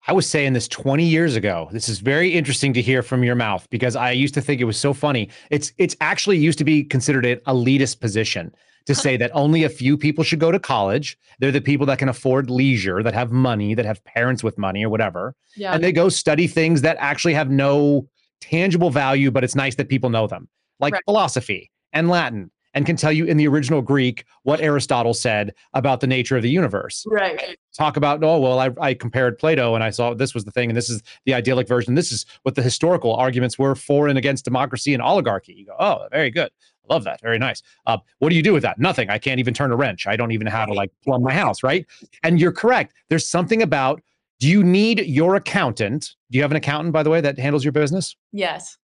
I was saying this 20 years ago. This is very interesting to hear from your mouth because I used to think it was so funny. It's it's actually used to be considered an elitist position to say that only a few people should go to college. They're the people that can afford leisure, that have money, that have parents with money or whatever. Yeah. And they go study things that actually have no tangible value, but it's nice that people know them like right. philosophy and Latin and can tell you in the original Greek what Aristotle said about the nature of the universe. Right. Talk about, oh, well, I, I compared Plato and I saw this was the thing, and this is the idyllic version. This is what the historical arguments were for and against democracy and oligarchy. You go, oh, very good. Love that. Very nice. Uh, what do you do with that? Nothing. I can't even turn a wrench. I don't even know how to like plumb my house, right? And you're correct. There's something about do you need your accountant? Do you have an accountant, by the way, that handles your business? Yes.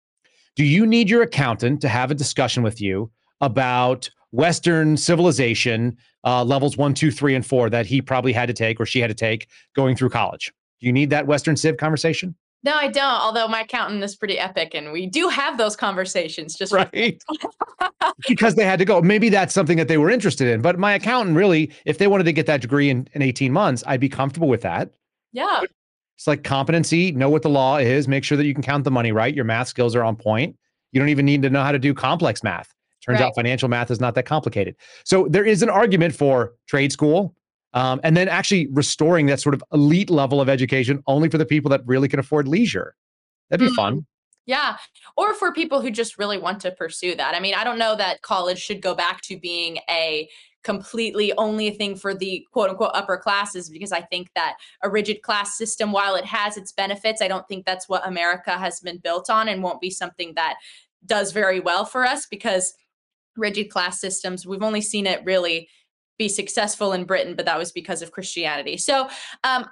Do you need your accountant to have a discussion with you about Western civilization uh, levels one, two, three, and four that he probably had to take or she had to take going through college? Do you need that Western Civ conversation? No, I don't. Although my accountant is pretty epic, and we do have those conversations. Just right because they had to go. Maybe that's something that they were interested in. But my accountant really, if they wanted to get that degree in, in eighteen months, I'd be comfortable with that. Yeah. It's like competency, know what the law is, make sure that you can count the money right. Your math skills are on point. You don't even need to know how to do complex math. Turns right. out financial math is not that complicated. So there is an argument for trade school um, and then actually restoring that sort of elite level of education only for the people that really can afford leisure. That'd be mm-hmm. fun. Yeah. Or for people who just really want to pursue that. I mean, I don't know that college should go back to being a completely only a thing for the quote unquote upper classes because I think that a rigid class system, while it has its benefits, I don't think that's what America has been built on and won't be something that does very well for us because rigid class systems, we've only seen it really be successful in Britain, but that was because of Christianity. So um,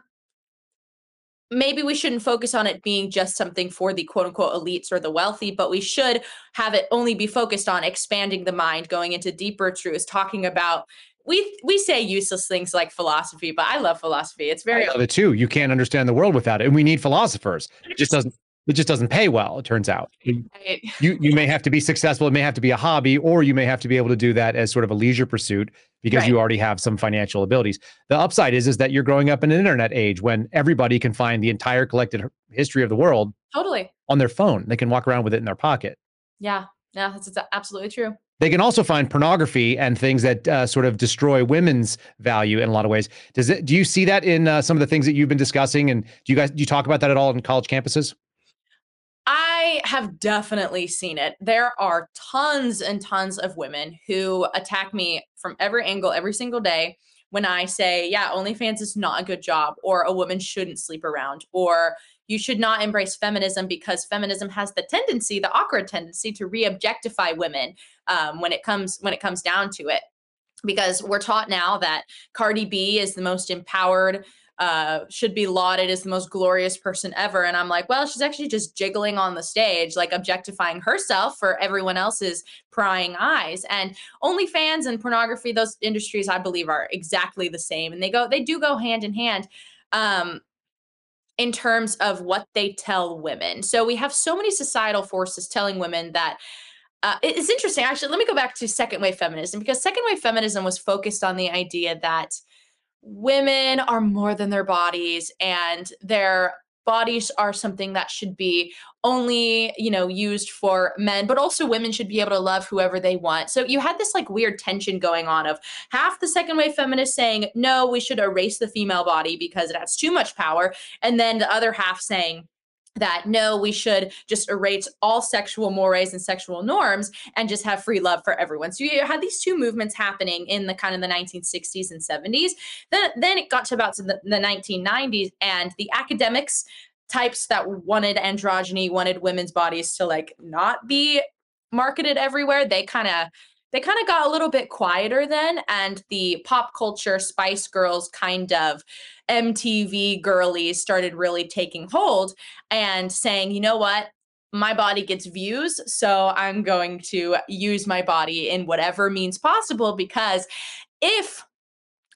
maybe we shouldn't focus on it being just something for the quote unquote elites or the wealthy, but we should have it only be focused on expanding the mind, going into deeper truths, talking about we we say useless things like philosophy, but I love philosophy. It's very I love it too. You can't understand the world without it. And we need philosophers. It just doesn't it just doesn't pay well, it turns out. Right. You you may have to be successful, it may have to be a hobby, or you may have to be able to do that as sort of a leisure pursuit because right. you already have some financial abilities. The upside is is that you're growing up in an internet age when everybody can find the entire collected history of the world totally on their phone. They can walk around with it in their pocket. Yeah, yeah, that's, that's absolutely true. They can also find pornography and things that uh, sort of destroy women's value in a lot of ways. Does it? Do you see that in uh, some of the things that you've been discussing? And do you guys do you talk about that at all in college campuses? I have definitely seen it. There are tons and tons of women who attack me from every angle every single day when I say, yeah, OnlyFans is not a good job, or a woman shouldn't sleep around, or you should not embrace feminism because feminism has the tendency, the awkward tendency, to re-objectify women um, when it comes when it comes down to it. Because we're taught now that Cardi B is the most empowered uh, should be lauded as the most glorious person ever. And I'm like, well, she's actually just jiggling on the stage, like objectifying herself for everyone else's prying eyes. And OnlyFans and pornography, those industries, I believe, are exactly the same. And they go, they do go hand in hand. Um, in terms of what they tell women. So we have so many societal forces telling women that uh, it's interesting. Actually, let me go back to second wave feminism because second wave feminism was focused on the idea that women are more than their bodies and their bodies are something that should be only you know used for men but also women should be able to love whoever they want. So you had this like weird tension going on of half the second wave feminists saying no we should erase the female body because it has too much power and then the other half saying that no, we should just erase all sexual mores and sexual norms and just have free love for everyone. So you had these two movements happening in the kind of the 1960s and 70s. Then, then it got to about the, the 1990s, and the academics types that wanted androgyny, wanted women's bodies to like not be marketed everywhere, they kind of they kind of got a little bit quieter then and the pop culture spice girls kind of mtv girlies started really taking hold and saying you know what? My body gets views so i'm going to use my body in whatever means possible because if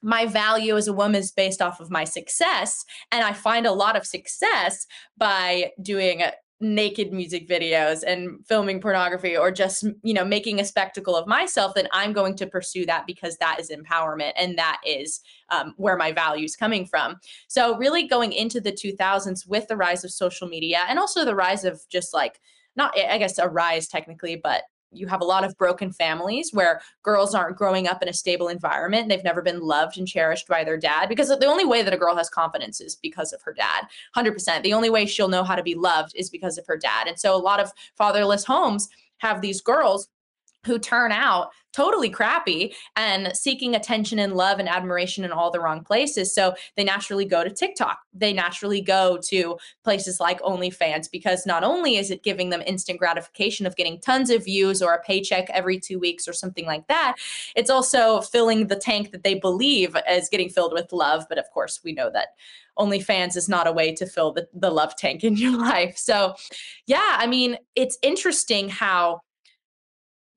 my value as a woman is based off of my success and i find a lot of success by doing naked music videos and filming pornography or just you know making a spectacle of myself then i'm going to pursue that because that is empowerment and that is um, where my value is coming from. So really going into the 2000s with the rise of social media and also the rise of just like not i guess a rise technically but you have a lot of broken families where girls aren't growing up in a stable environment. They've never been loved and cherished by their dad because the only way that a girl has confidence is because of her dad. 100%. The only way she'll know how to be loved is because of her dad. And so a lot of fatherless homes have these girls who turn out totally crappy and seeking attention and love and admiration in all the wrong places. So they naturally go to TikTok. They naturally go to places like OnlyFans because not only is it giving them instant gratification of getting tons of views or a paycheck every two weeks or something like that, it's also filling the tank that they believe is getting filled with love. But of course, we know that OnlyFans is not a way to fill the, the love tank in your life. So, yeah, I mean, it's interesting how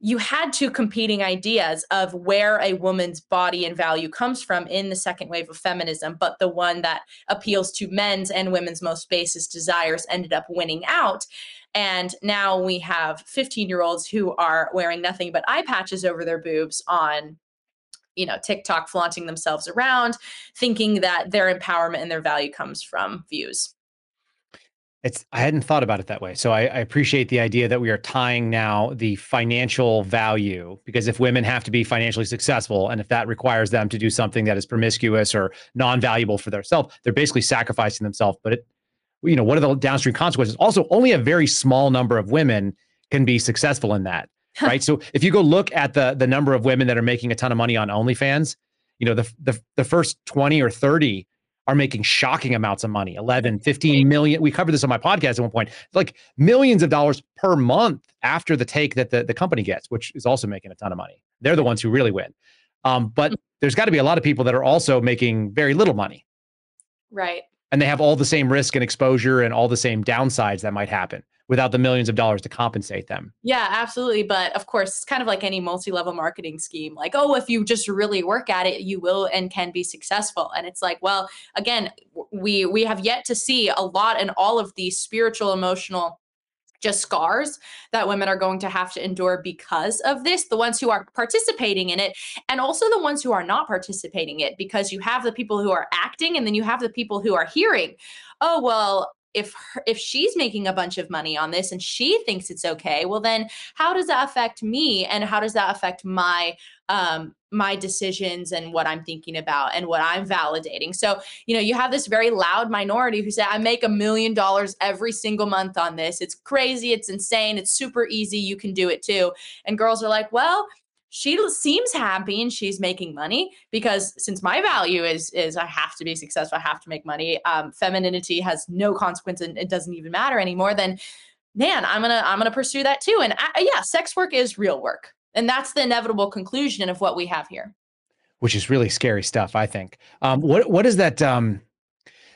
you had two competing ideas of where a woman's body and value comes from in the second wave of feminism, but the one that appeals to men's and women's most basest desires ended up winning out. And now we have 15 year olds who are wearing nothing but eye patches over their boobs on you know TikTok flaunting themselves around thinking that their empowerment and their value comes from views. It's I hadn't thought about it that way. So I, I, appreciate the idea that we are tying now the financial value because if women have to be financially successful and if that requires them to do something that is promiscuous or non-valuable for themselves, they're basically sacrificing themselves. But it, you know, what are the downstream consequences? Also, only a very small number of women can be successful in that. right. So if you go look at the the number of women that are making a ton of money on OnlyFans, you know, the the, the first 20 or 30 are making shocking amounts of money. 11 15 million we covered this on my podcast at one point like millions of dollars per month after the take that the, the company gets which is also making a ton of money. They're the ones who really win. Um, but mm. there's got to be a lot of people that are also making very little money. Right. And they have all the same risk and exposure and all the same downsides that might happen without the millions of dollars to compensate them. Yeah, absolutely. But of course, it's kind of like any multi level marketing scheme like, oh, if you just really work at it, you will and can be successful. And it's like, well, again, we we have yet to see a lot in all of these spiritual, emotional just scars that women are going to have to endure because of this the ones who are participating in it and also the ones who are not participating it because you have the people who are acting and then you have the people who are hearing oh well if her, if she's making a bunch of money on this and she thinks it's okay well then how does that affect me? And how does that affect my um my decisions and what i'm thinking about and what i'm validating? So you know you have this very loud minority who say i make a million dollars every single month on this. It's crazy. It's insane. It's super easy. You can do it too. And girls are like well she seems happy and she's making money because since my value is is I have to be successful, I have to make money. Um, femininity has no consequence and it doesn't even matter anymore. Then, man, I'm gonna I'm gonna pursue that too. And I, uh, yeah, sex work is real work, and that's the inevitable conclusion of what we have here. Which is really scary stuff, I think. Um, what what is that? Um,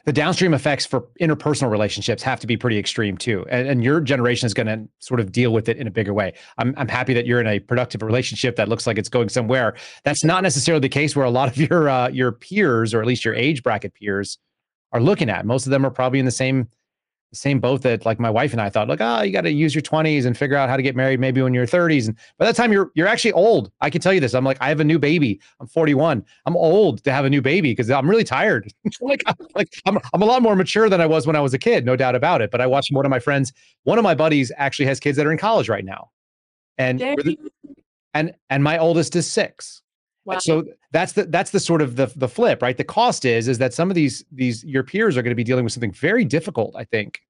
the downstream effects for interpersonal relationships have to be pretty extreme too. And, and your generation is going to sort of deal with it in a bigger way. I'm, I'm happy that you're in a productive relationship that looks like it's going somewhere. That's not necessarily the case where a lot of your uh, your peers, or at least your age bracket peers, are looking at. Most of them are probably in the same same boat that like my wife and I thought, like, oh, you got to use your 20s and figure out how to get married maybe when you're 30s. And by that time, you're you're actually old. I can tell you this. I'm like, I have a new baby. I'm 41. I'm old to have a new baby because I'm really tired. like, I'm, like I'm I'm a lot more mature than I was when I was a kid, no doubt about it. But I watched one of my friends, one of my buddies actually has kids that are in college right now, and the, and and my oldest is six. Wow. So that's the that's the sort of the the flip, right? The cost is is that some of these these your peers are going to be dealing with something very difficult, I think.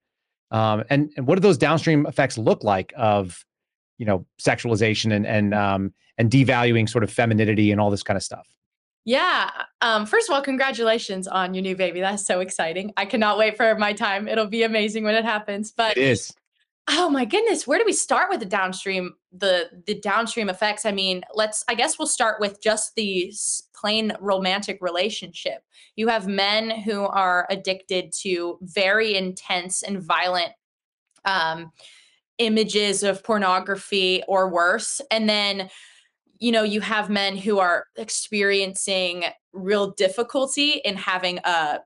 Um, and and what do those downstream effects look like of, you know, sexualization and and um, and devaluing sort of femininity and all this kind of stuff? Yeah. Um, first of all, congratulations on your new baby. That's so exciting. I cannot wait for my time. It'll be amazing when it happens. But it is oh my goodness where do we start with the downstream the the downstream effects i mean let's i guess we'll start with just the plain romantic relationship. You have men who are addicted to very intense and violent um, images of pornography or worse. And then you know you have men who are experiencing real difficulty in having a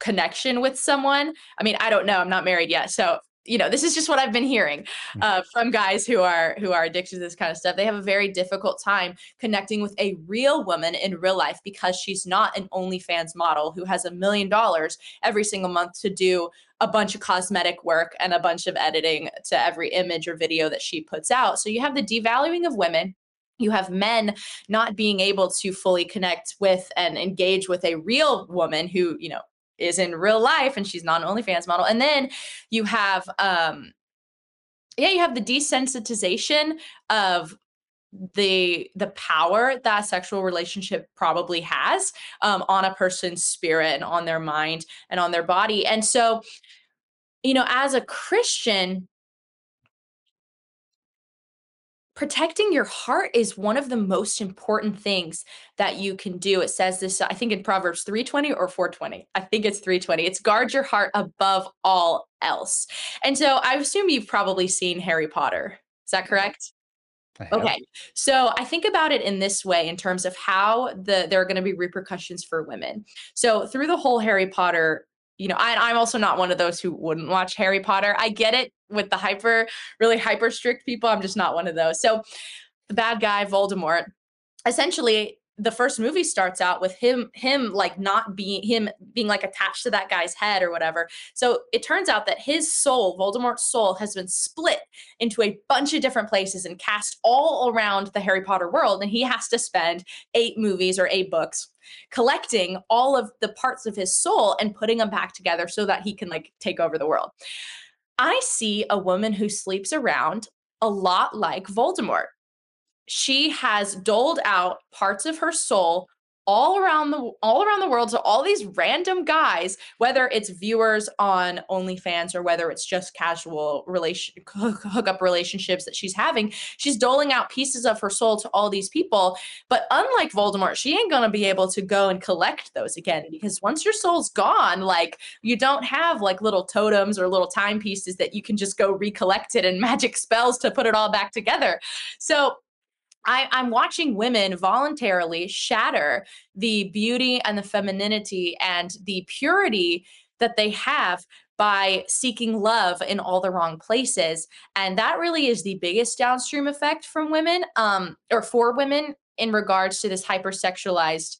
connection with someone. I mean i don't know i'm not married yet so you know this is just what i've been hearing mm. uh, from guys who are who are addicted to this kind of stuff. They have a very difficult time connecting with a real woman in real life because she's not an onlyfans model who has a million dollars every single month to do a bunch of cosmetic work and a bunch of editing to every image or video that she puts out. So you have the devaluing of women. You have men not being able to fully connect with and engage with a real woman who you know is in real life and she's not an OnlyFans model. And then you have um yeah, you have the desensitization of the the power that sexual relationship probably has um, on a person's spirit and on their mind and on their body and so you know as a christian protecting your heart is one of the most important things that you can do. It says this, I think in Proverbs 320 or 420. I think it's 320. It's guard your heart above all else. And so I assume you've probably seen Harry Potter. Is that correct? Okay. So I think about it in this way in terms of how the there are going to be repercussions for women. So through the whole Harry Potter you know, I, I'm also not one of those who wouldn't watch Harry Potter. I get it with the hyper, really hyper strict people. I'm just not one of those. So the bad guy, Voldemort, essentially the first movie starts out with him him like not being him being like attached to that guy's head or whatever so it turns out that his soul voldemort's soul has been split into a bunch of different places and cast all around the harry potter world and he has to spend eight movies or eight books collecting all of the parts of his soul and putting them back together so that he can like take over the world i see a woman who sleeps around a lot like voldemort. She has doled out parts of her soul all around the all around the world. To all these random guys whether it's viewers on OnlyFans or whether it's just casual relation hookup relationships that she's having she's doling out pieces of her soul to all these people. But unlike Voldemort she ain't going to be able to go and collect those again because once your soul's gone like you don't have like little totems or little timepieces that you can just go recollect it and magic spells to put it all back together. So I, I'm watching women voluntarily shatter the beauty and the femininity and the purity that they have by seeking love in all the wrong places. And that really is the biggest downstream effect from women um, or for women in regards to this hypersexualized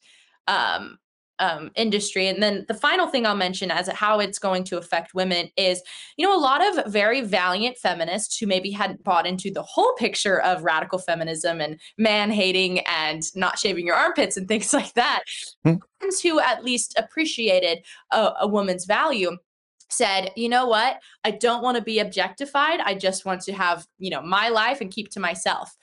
um, um, industry. And then the final thing I'll mention as how it's going to affect women is, you know, a lot of very valiant feminists who maybe hadn't bought into the whole picture of radical feminism and man hating and not shaving your armpits and things like that, hmm. who at least appreciated a, a woman's value said, you know what? I don't want to be objectified. I just want to have, you know, my life and keep to myself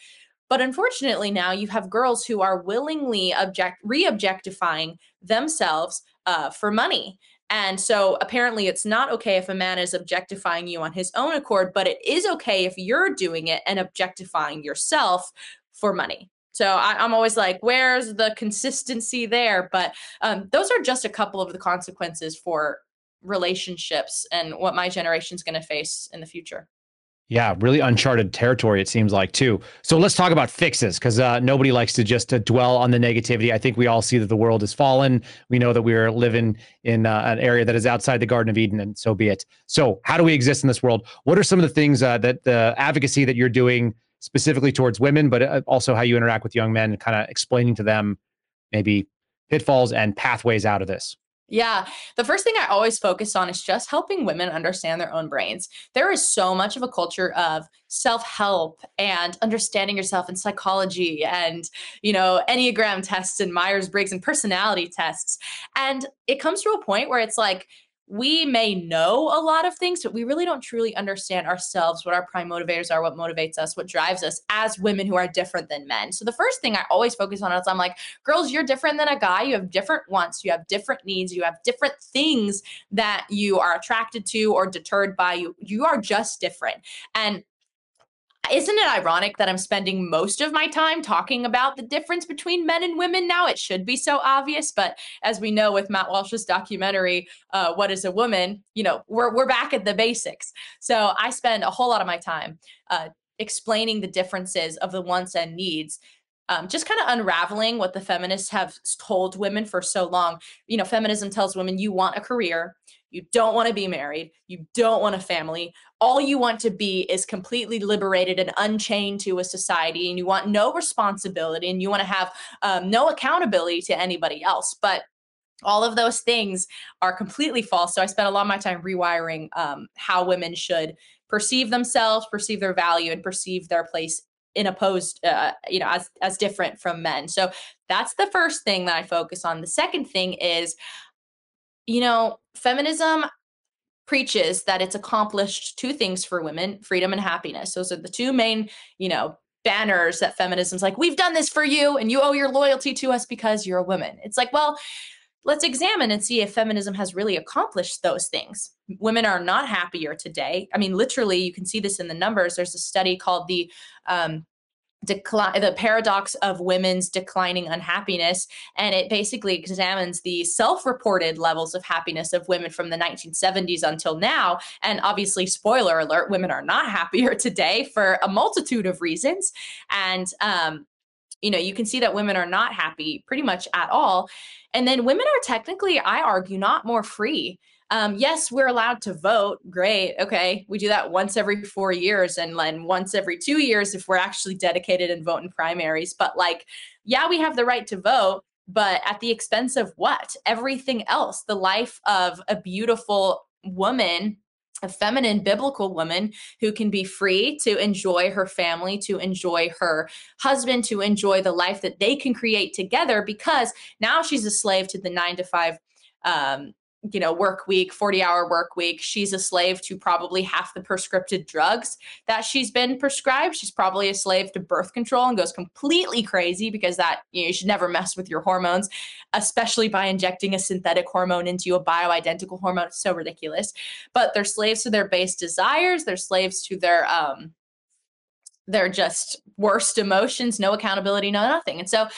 But unfortunately, now you have girls who are willingly object re-objectifying themselves uh, for money. And so apparently, it's not okay if a man is objectifying you on his own accord, but it is okay if you're doing it and objectifying yourself for money. So I, am always like, where's the consistency there? But um, those are just a couple of the consequences for relationships and what my generation is going to face in the future. Yeah, really uncharted territory, it seems like, too. So let's talk about fixes because uh, nobody likes to just uh, dwell on the negativity. I think we all see that the world has fallen. We know that we are living in uh, an area that is outside the Garden of Eden, and so be it. So, how do we exist in this world? What are some of the things uh, that the advocacy that you're doing specifically towards women, but uh, also how you interact with young men, kind of explaining to them maybe pitfalls and pathways out of this? Yeah. The first thing I always focus on is just helping women understand their own brains. There is so much of a culture of self-help and understanding yourself in psychology and, you know, Enneagram tests and Myers-Briggs and personality tests. And it comes to a point where it's like we may know a lot of things, but we really don't truly understand ourselves, what our prime motivators are, what motivates us, what drives us as women who are different than men. So the first thing I always focus on is I'm like, girls, you're different than a guy. You have different wants, you have different needs, you have different things that you are attracted to or deterred by. You you are just different. And isn't it ironic that I'm spending most of my time talking about the difference between men and women now? It should be so obvious, but as we know with Matt Walsh's documentary, uh, "What Is a Woman," you know, we're we're back at the basics. So I spend a whole lot of my time uh, explaining the differences of the wants and needs um, just kind of unraveling what the feminists have told women for so long. You know, feminism tells women you want a career, you don't want to be married, you don't want a family. All you want to be is completely liberated and unchained to a society, and you want no responsibility and you want to have um, no accountability to anybody else. But all of those things are completely false. So I spent a lot of my time rewiring um, how women should perceive themselves, perceive their value, and perceive their place in opposed uh, you know as as different from men so that's the first thing that i focus on the second thing is you know feminism preaches that it's accomplished two things for women freedom and happiness those are the two main you know banners that feminism's like we've done this for you and you owe your loyalty to us because you're a woman it's like well let's examine and see if feminism has really accomplished those things. Women are not happier today. I mean, literally, you can see this in the numbers. There's a study called the um, decline the paradox of women's declining unhappiness and it basically examines the self-reported levels of happiness of women from the 1970s until now. And obviously spoiler alert women are not happier today for a multitude of reasons. And um, you know you can see that women are not happy pretty much at all. And then women are technically i argue not more free um, yes we're allowed to vote. Great. Okay. We do that once every four years and then once every two years if we're actually dedicated and vote in primaries. But like yeah we have the right to vote but at the expense of what? Everything else. The life of a beautiful woman a feminine biblical woman who can be free to enjoy her family, to enjoy her husband, to enjoy the life that they can create together because now she's a slave to the nine to five um, you know work week 40 hour work week she's a slave to probably half the prescripted drugs that she's been prescribed. She's probably a slave to birth control and goes completely crazy because that you, know, you should never mess with your hormones especially by injecting a synthetic hormone into a bioidentical hormone. It's so ridiculous. But they're slaves to their base desires. They're slaves to their um they're just worst emotions no accountability no nothing. And so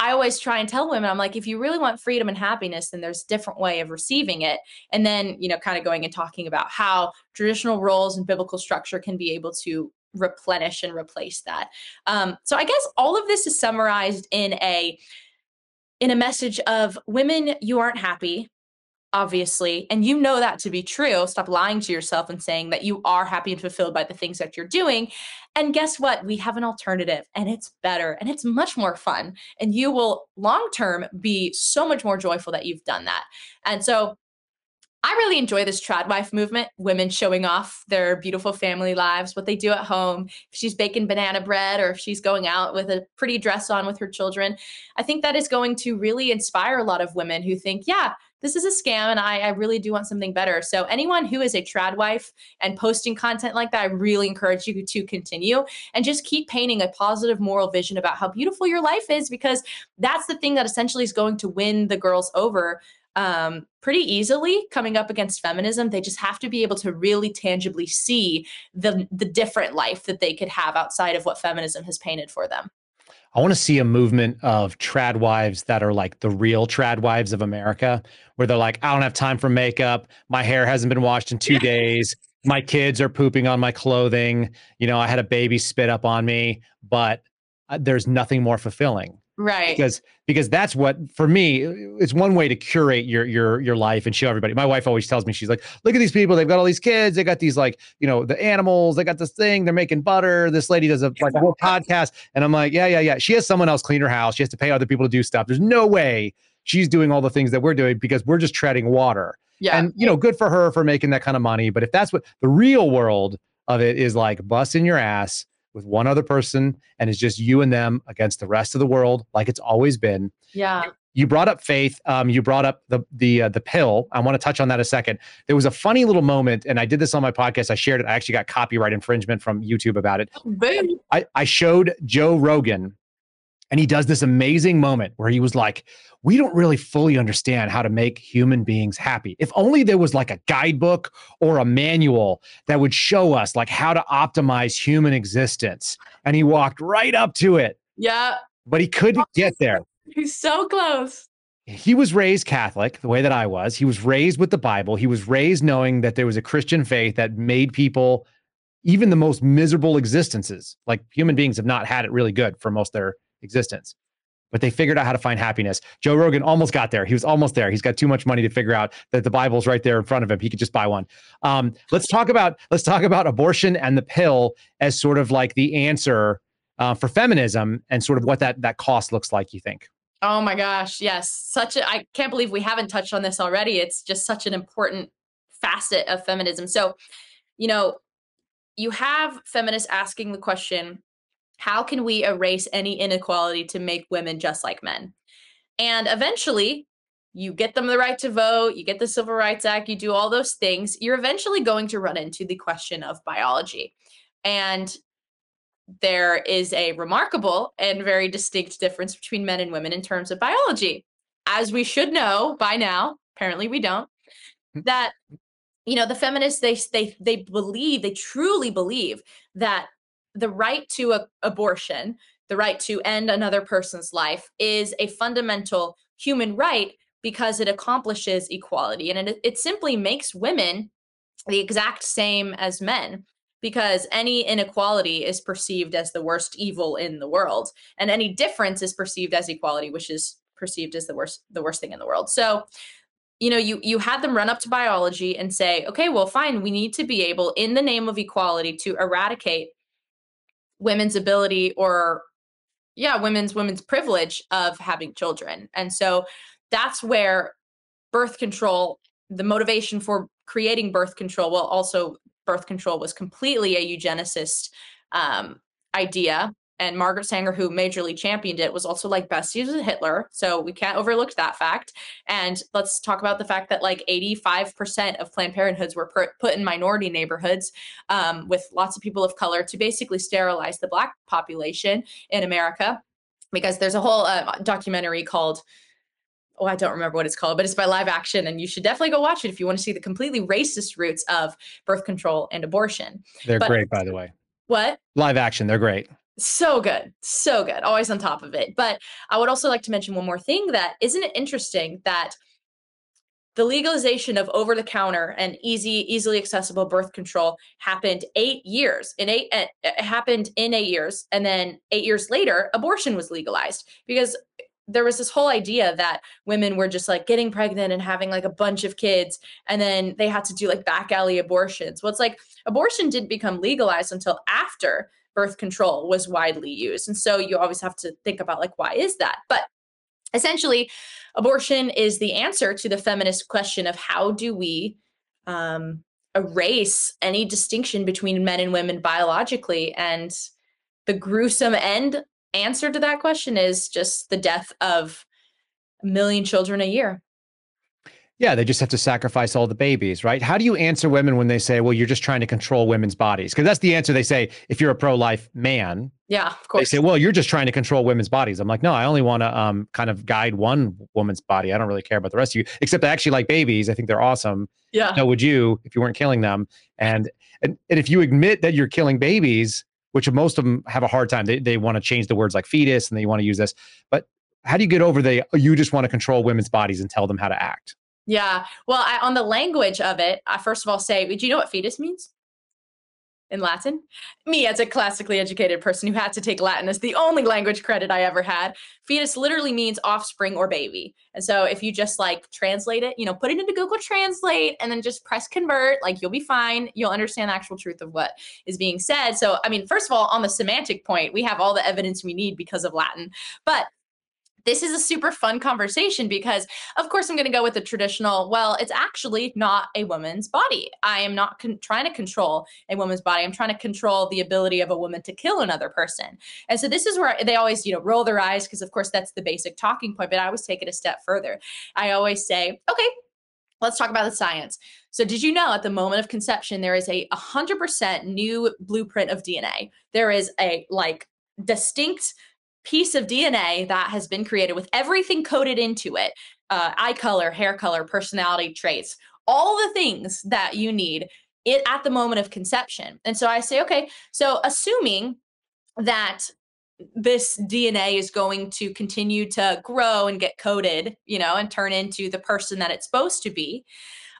I always try and tell women, I'm like, if you really want freedom and happiness, then there's a different way of receiving it. And then, you know, kind of going and talking about how traditional roles and biblical structure can be able to replenish and replace that. Um, so I guess all of this is summarized in a in a message of women, you aren't happy obviously, and you know that to be true, stop lying to yourself and saying that you are happy and fulfilled by the things that you're doing. And guess what? We have an alternative and it's better and it's much more fun. And you will long term be so much more joyful that you've done that. And so I really enjoy this trad wife movement, women showing off their beautiful family lives, what they do at home. If she's baking banana bread or if she's going out with a pretty dress on with her children, I think that is going to really inspire a lot of women who think, yeah, this is a scam and I, I really do want something better. So, anyone who is a trad wife and posting content like that, I really encourage you to continue and just keep painting a positive moral vision about how beautiful your life is because that's the thing that essentially is going to win the girls over um, pretty easily coming up against feminism. They just have to be able to really tangibly see the the different life that they could have outside of what feminism has painted for them. I want to see a movement of trad wives that are like the real trad wives of America, where they're like, I don't have time for makeup. My hair hasn't been washed in two yeah. days. My kids are pooping on my clothing. You know, I had a baby spit up on me, but uh, there's nothing more fulfilling right. because because that's what for me it's one way to curate your your your life and show everybody. My wife always tells me she's like look at these people they've got all these kids they got these like you know the animals they got this thing they're making butter this lady does a like a whole podcast and i'm like yeah yeah yeah she has someone else clean her house she has to pay other people to do stuff there's no way she's doing all the things that we're doing because we're just treading water. Yeah. And you know good for her for making that kind of money but if that's what the real world of it is like busting your ass with one other person and it's just you and them against the rest of the world like it's always been. Yeah. You brought up faith um, you brought up the the uh, the pill. I want to touch on that a second. There was a funny little moment and i did this on my podcast i shared it i actually got copyright infringement from youtube about it. Oh, I, I showed joe rogan and he does this amazing moment where he was like, We don't really fully understand how to make human beings happy. If only there was like a guidebook or a manual that would show us like how to optimize human existence. And he walked right up to it. Yeah. But he couldn't oh, get there. He's so close. He was raised Catholic, the way that I was. He was raised with the Bible. He was raised knowing that there was a Christian faith that made people even the most miserable existences. Like human beings have not had it really good for most of their existence. But they figured out how to find happiness. Joe Rogan almost got there. He was almost there. He's got too much money to figure out that the Bible's right there in front of him. He could just buy one. Um, let's talk about let's talk about abortion and the pill as sort of like the answer uh, for feminism and sort of what that that cost looks like. You think? Oh my gosh, yes. Such a I can't believe we haven't touched on this already. It's just such an important facet of feminism. So, you know, you have feminists asking the question, how can we erase any inequality to make women just like men? And eventually, you get them the right to vote, you get the Civil Rights Act, you do all those things, you're eventually going to run into the question of biology. And there is a remarkable and very distinct difference between men and women in terms of biology. As we should know by now, apparently we don't, hmm. that you know the feminists they they they believe they truly believe that the right to a, abortion, the right to end another person's life, is a fundamental human right because it accomplishes equality. And it, it simply makes women the exact same as men because any inequality is perceived as the worst evil in the world. And any difference is perceived as equality which is perceived as the worst the worst thing in the world. So you know you you had them run up to biology and say okay well fine we need to be able in the name of equality to eradicate women's ability or yeah women's women's privilege of having children. And so that's where birth control the motivation for creating birth control well also birth control was completely a eugenicist um, idea and Margaret Sanger, who majorly championed it, was also like besties with Hitler. So we can't overlook that fact. And let's talk about the fact that like 85% of Planned Parenthoods were put in minority neighborhoods um, with lots of people of color to basically sterilize the Black population in America. Because there's a whole uh, documentary called oh, I don't remember what it's called, but it's by live action. And you should definitely go watch it if you want to see the completely racist roots of birth control and abortion. They're but, great, by the way. What? Live action. They're great. So good. So good. Always on top of it. But I would also like to mention one more thing that isn't it interesting that the legalization of over the counter and easy easily accessible birth control happened 8 years. In 8 eh, it happened in 8 years and then 8 years later abortion was legalized because there was this whole idea that women were just like getting pregnant and having like a bunch of kids and then they had to do like back alley abortions. Well, it's like abortion didn't become legalized until after birth control was widely used. And so you always have to think about like why is that? But essentially, abortion is the answer to the feminist question of how do we um, erase any distinction between men and women biologically. And the gruesome end answer to that question is just the death of a million children a year. Yeah, they just have to sacrifice all the babies, right? How do you answer women when they say, well, you're just trying to control women's bodies? Because that's the answer they say if you're a pro life man. Yeah, of course. They say, well, you're just trying to control women's bodies. I'm like, no, I only want to um, kind of guide one woman's body. I don't really care about the rest of you, except I actually like babies. I think they're awesome. Yeah. So would you if you weren't killing them? And, and, and if you admit that you're killing babies, which most of them have a hard time, they, they want to change the words like fetus and they want to use this. But how do you get over the, you just want to control women's bodies and tell them how to act? Yeah. Well, I, on the language of it, I first of all say, do you know what fetus means? in Latin. Me, as a classically educated person who had to take Latin as the only language credit I ever had, fetus literally means offspring or baby. And so if you just like translate it, you know, put it into Google Translate and then just press convert, like you'll be fine. You'll understand the actual truth of what is being said. So, I mean, first of all, on the semantic point, we have all the evidence we need because of Latin. But this is a super fun conversation because of course i'm going to go with the traditional well it's actually not a woman's body. I am not con- trying to control a woman's body. I'm trying to control the ability of a woman to kill another person. And so this is where they always you know roll their eyes because of course that's the basic talking point but i always take it a step further. I always say okay let's talk about the science. So did you know at the moment of conception there is a 100% new blueprint of dna there is a like distinct piece of DNA that has been created with everything coded into it uh, eye color, hair color, personality traits, all the things that you need it at the moment of conception. And so I say, okay, so assuming that this DNA is going to continue to grow and get coded, you know, and turn into the person that it's supposed to be.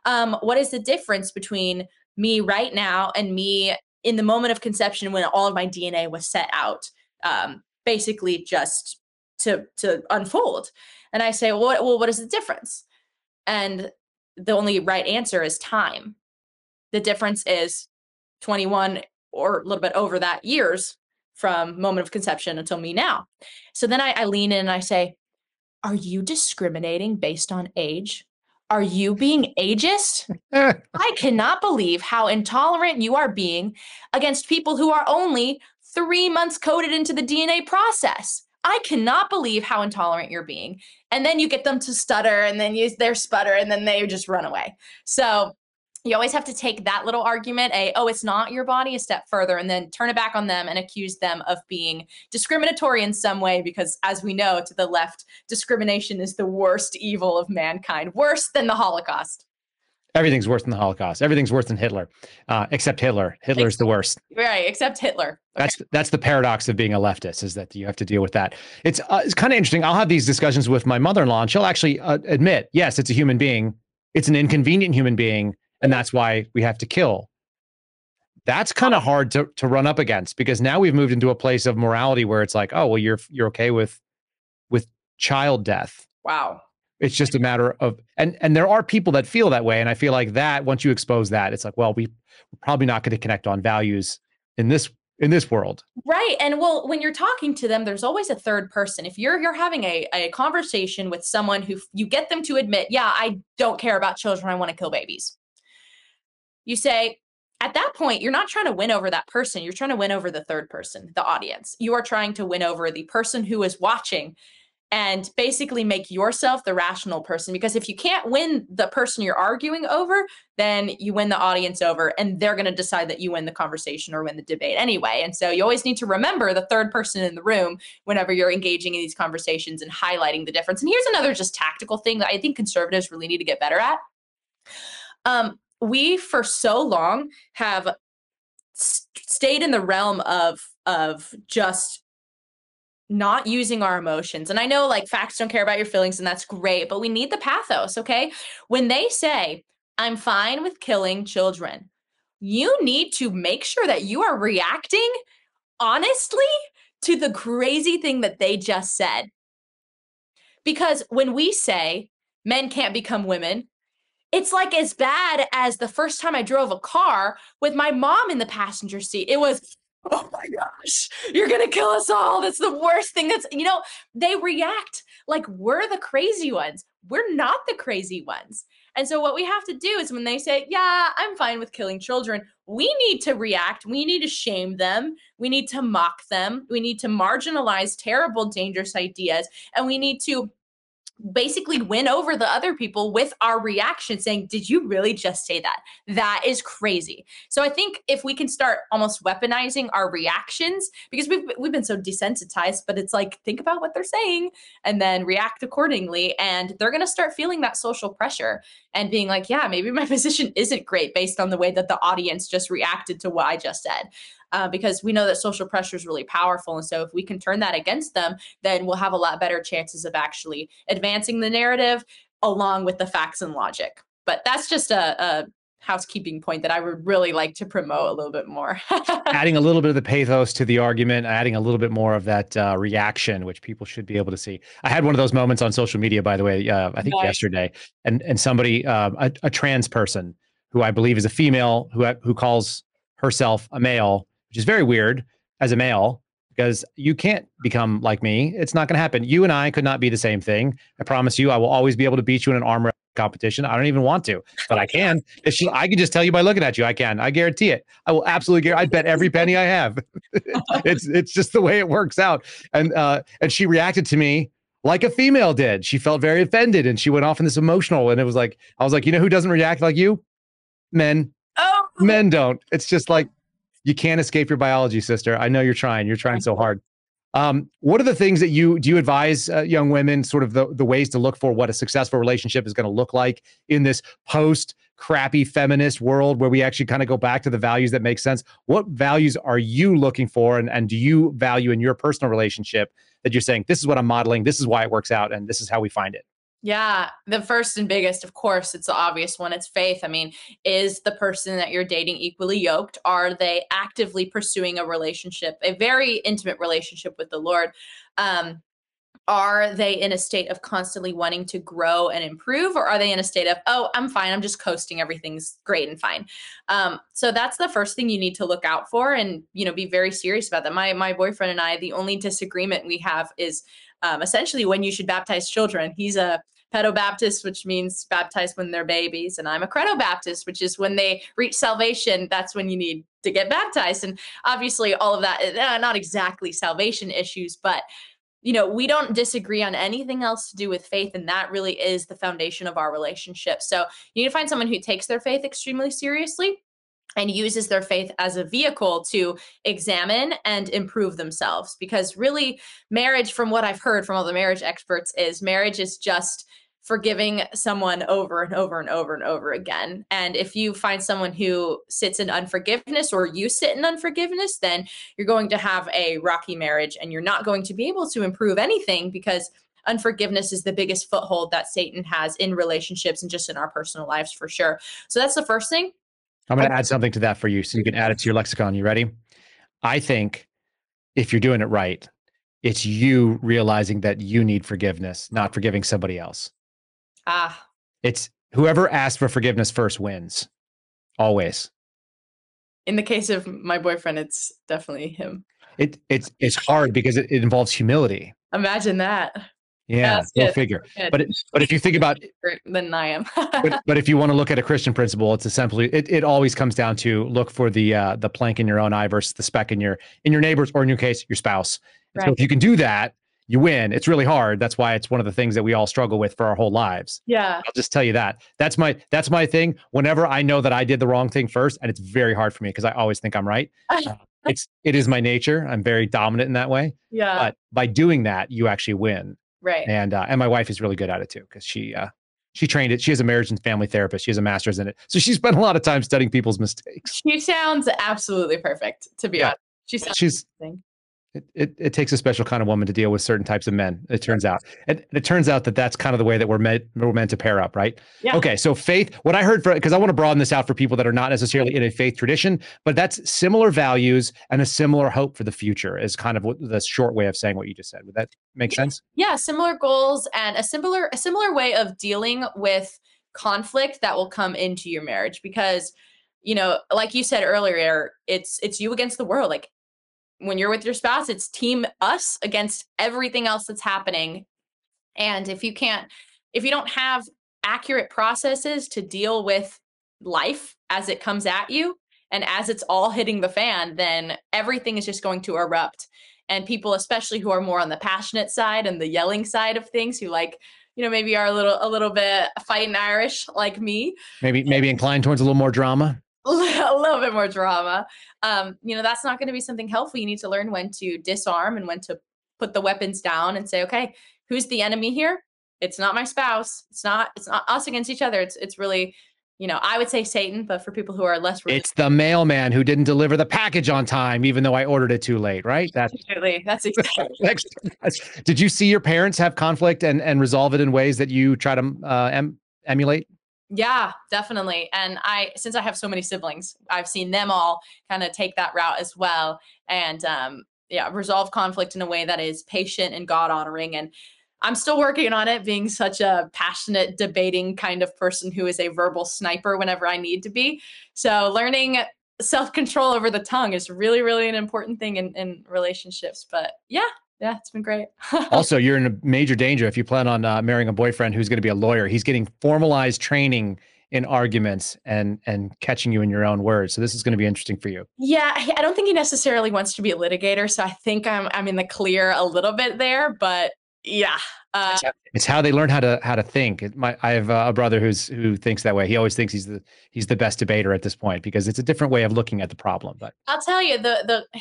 Um, what is the difference between me right now and me in the moment of conception when all of my DNA was set out? Um, basically just to to unfold. And I say, well, what, well, what is the difference? And the only right answer is time. The difference is 21 or a little bit over that years from moment of conception until me now. So then I, I lean in and I say, are you discriminating based on age? Are you being ageist? I cannot believe how intolerant you are being against people who are only three months coded into the DNA process. I cannot believe how intolerant you're being. And then you get them to stutter and then use their sputter and then they just run away. So you always have to take that little argument, a, oh, it's not your body, a step further, and then turn it back on them and accuse them of being discriminatory in some way. Because as we know, to the left, discrimination is the worst evil of mankind, worse than the Holocaust. Everything's worse than the Holocaust. Everything's worse than Hitler, uh, except Hitler. Hitler's the worst. Right, except Hitler. Okay. That's that's the paradox of being a leftist is that you have to deal with that. It's uh, it's kind of interesting. I'll have these discussions with my mother-in-law, and she'll actually uh, admit, yes, it's a human being. It's an inconvenient human being, and that's why we have to kill. That's kind of hard to to run up against because now we've moved into a place of morality where it's like, oh well, you're you're okay with with child death. Wow. It's just a matter of and and there are people that feel that way, and I feel like that once you expose that, it's like, well, we we're probably not going to connect on values in this in this world. Right. And well, when you're talking to them, there's always a third person. If you're you're having a, a conversation with someone who you get them to admit, yeah, I don't care about children, I want to kill babies. You say, at that point, you're not trying to win over that person. You're trying to win over the third person, the audience. You are trying to win over the person who is watching and basically make yourself the rational person because if you can't win the person you're arguing over then you win the audience over and they're going to decide that you win the conversation or win the debate anyway. And so you always need to remember the third person in the room whenever you're engaging in these conversations and highlighting the difference. And here's another just tactical thing that i think conservatives really need to get better at. Um, we for so long have stayed in the realm of of just not using our emotions. And I know like facts don't care about your feelings, and that's great, but we need the pathos, okay? When they say, I'm fine with killing children, you need to make sure that you are reacting honestly to the crazy thing that they just said. Because when we say men can't become women, it's like as bad as the first time I drove a car with my mom in the passenger seat. It was oh my gosh, you're going to kill us all. That's the worst thing. That's, you know, they react like we're the crazy ones. We're not the crazy ones. And so, what we have to do is when they say, Yeah, I'm fine with killing children, we need to react. We need to shame them. We need to mock them. We need to marginalize terrible, dangerous ideas. And we need to basically win over the other people with our reaction saying did you really just say that? That is crazy. So i think if we can start almost weaponizing our reactions because we've we've been so desensitized but it's like think about what they're saying and then react accordingly and they're going to start feeling that social pressure and being like yeah maybe my position isn't great based on the way that the audience just reacted to what i just said uh, because we know that social pressure is really powerful. And so if we can turn that against them, then we'll have a lot better chances of actually advancing the narrative along with the facts and logic. But that's just a, a housekeeping point that I would really like to promote a little bit more. adding a little bit of the pathos to the argument, adding a little bit more of that uh, reaction, which people should be able to see. I had one of those moments on social media, by the way, uh, I think nice. yesterday, and and somebody, uh, a, a, trans person who I believe is a female who who calls herself a male, which is very weird as a male because you can't become like me. It's not going to happen. You and I could not be the same thing. I promise you, I will always be able to beat you in an arm competition. I don't even want to, but I can. If I can just tell you by looking at you, I can. I guarantee it. I will absolutely guarantee. I bet every penny I have. it's it's just the way it works out. And uh, and she reacted to me like a female did. She felt very offended and she went off in this emotional. And it was like I was like, you know who doesn't react like you? Men. Oh. Men don't. It's just like you can't escape your biology, sister. I know you're trying. You're trying so hard. Um, what are the things that you do you advise uh, young women sort of the, the ways to look for what a successful relationship is going to look like in this post crappy feminist world where we actually kind of go back to the values that make sense? What values are you looking for and, and do you value in your personal relationship that you're saying, this is what I'm modeling, this is why it works out, and this is how we find it? Yeah, the first and biggest, of course, it's the obvious one. It's faith. I mean, is the person that you're dating equally yoked? Are they actively pursuing a relationship, a very intimate relationship with the Lord? Um, are they in a state of constantly wanting to grow and improve or are they in a state of oh i'm fine i'm just coasting everything's great and fine um, so that's the first thing you need to look out for and you know be very serious about that my my boyfriend and i the only disagreement we have is um, essentially when you should baptize children. He's a pedo Baptist, which means baptized when they're babies, and I'm a credo Baptist, which is when they reach salvation. That's when you need to get baptized. And obviously, all of that, uh, not exactly salvation issues, but you know, we don't disagree on anything else to do with faith, and that really is the foundation of our relationship. So you need to find someone who takes their faith extremely seriously and uses their faith as a vehicle to examine and improve themselves. Because really, marriage, from what I've heard from all the marriage experts, is marriage is just forgiving someone over and over and over and over again. And if you find someone who sits in unforgiveness or you sit in unforgiveness, then you're going to have a rocky marriage and you're not going to be able to improve anything because unforgiveness is the biggest foothold that Satan has in relationships and just in our personal lives for sure. So that's the first thing. I'm going to add something to that for you so you can add it to your lexicon. You ready? I think if you're doing it right, it's you realizing that you need forgiveness, not forgiving somebody else. Ah. It's whoever asks for forgiveness first wins. Always. In the case of my boyfriend, it's definitely him. It it's it's hard because it, it involves humility. Imagine that. Yeah, go figure. But it, but if you think about than I am. but, but if you want to look at a Christian principle, it's essentially it, it always comes down to look for the uh, the plank in your own eye versus the speck in your in your neighbors or in your case your spouse. Right. So if you can do that, you win. It's really hard. That's why it's one of the things that we all struggle with for our whole lives. Yeah. I'll just tell you that. That's my that's my thing. Whenever I know that I did the wrong thing first, and it's very hard for me because I always think I'm right. Uh, it's it is my nature. I'm very dominant in that way. Yeah. But by doing that, you actually win. Right. And uh, and my wife is really good at it too because she uh, she trained it. She has a marriage and family therapist. She has a master's in it, so she spent a lot of time studying people's mistakes. She sounds absolutely perfect, to be yeah. honest. She sounds she's amazing. It, it, it, takes a special kind of woman to deal with certain types of men. It turns out, and it turns out that that's kind of the way that we're meant we're meant to pair up, right? Yeah. Okay, so faith. What I heard for because I want to broaden this out for people that are not necessarily in a faith tradition, but that's similar values and a similar hope for the future is kind of what the short way of saying what you just said. Would that make sense? Yeah, similar goals and a similar a similar way of dealing with conflict that will come into your marriage because you know like you said earlier it's it's you against the world like when you're with your spouse, it's team us against everything else that's happening. And if you can't, if you don't have accurate processes to deal with life as it comes at you and as it's all hitting the fan, then everything is just going to erupt. And people, especially who are more on the passionate side and the yelling side of things, who like, you know, maybe are a little a little bit fighting Irish like me. Maybe eh maybe inclined towards a little more drama. a little bit more drama. Um, you know, that's not going to be something helpful. You need to learn when to disarm and when to put the weapons down and say, okay, who's the enemy here? It's not my spouse. It's not. It's not us against each other. It's it's really, you know, I would say Satan, but for people who are less, religious, it's the mailman who didn't deliver the package on time, even though I ordered it too late. Right? That's absolutely. That's exactly. Did you see your parents have conflict and and resolve it in ways that you try to uh, em- emulate? Yeah, definitely. And I, since I have so many siblings, I've seen them all kind of take that route as well. And um, yeah, resolve conflict in a way that is patient and God honoring. And I'm still working on it, being such a passionate, debating kind of person who is a verbal sniper whenever I need to be. So, learning self control over the tongue is really, really an important thing in, in relationships. But yeah, yeah, it's been great. also, you're in a major danger if you plan on uh, marrying a boyfriend who's going to be a lawyer. He's getting formalized training in arguments and and catching you in your own words. So this is going to be interesting for you. Yeah, I don't think he necessarily wants to be a litigator. So I think I'm I'm in the clear a little bit there, but yeah. Uh, it's how they learn how to how to think. My, I have a brother who's who thinks that way. He always thinks he's the he's the best debater at this point because it's a different way of looking at the problem. But I'll tell you the the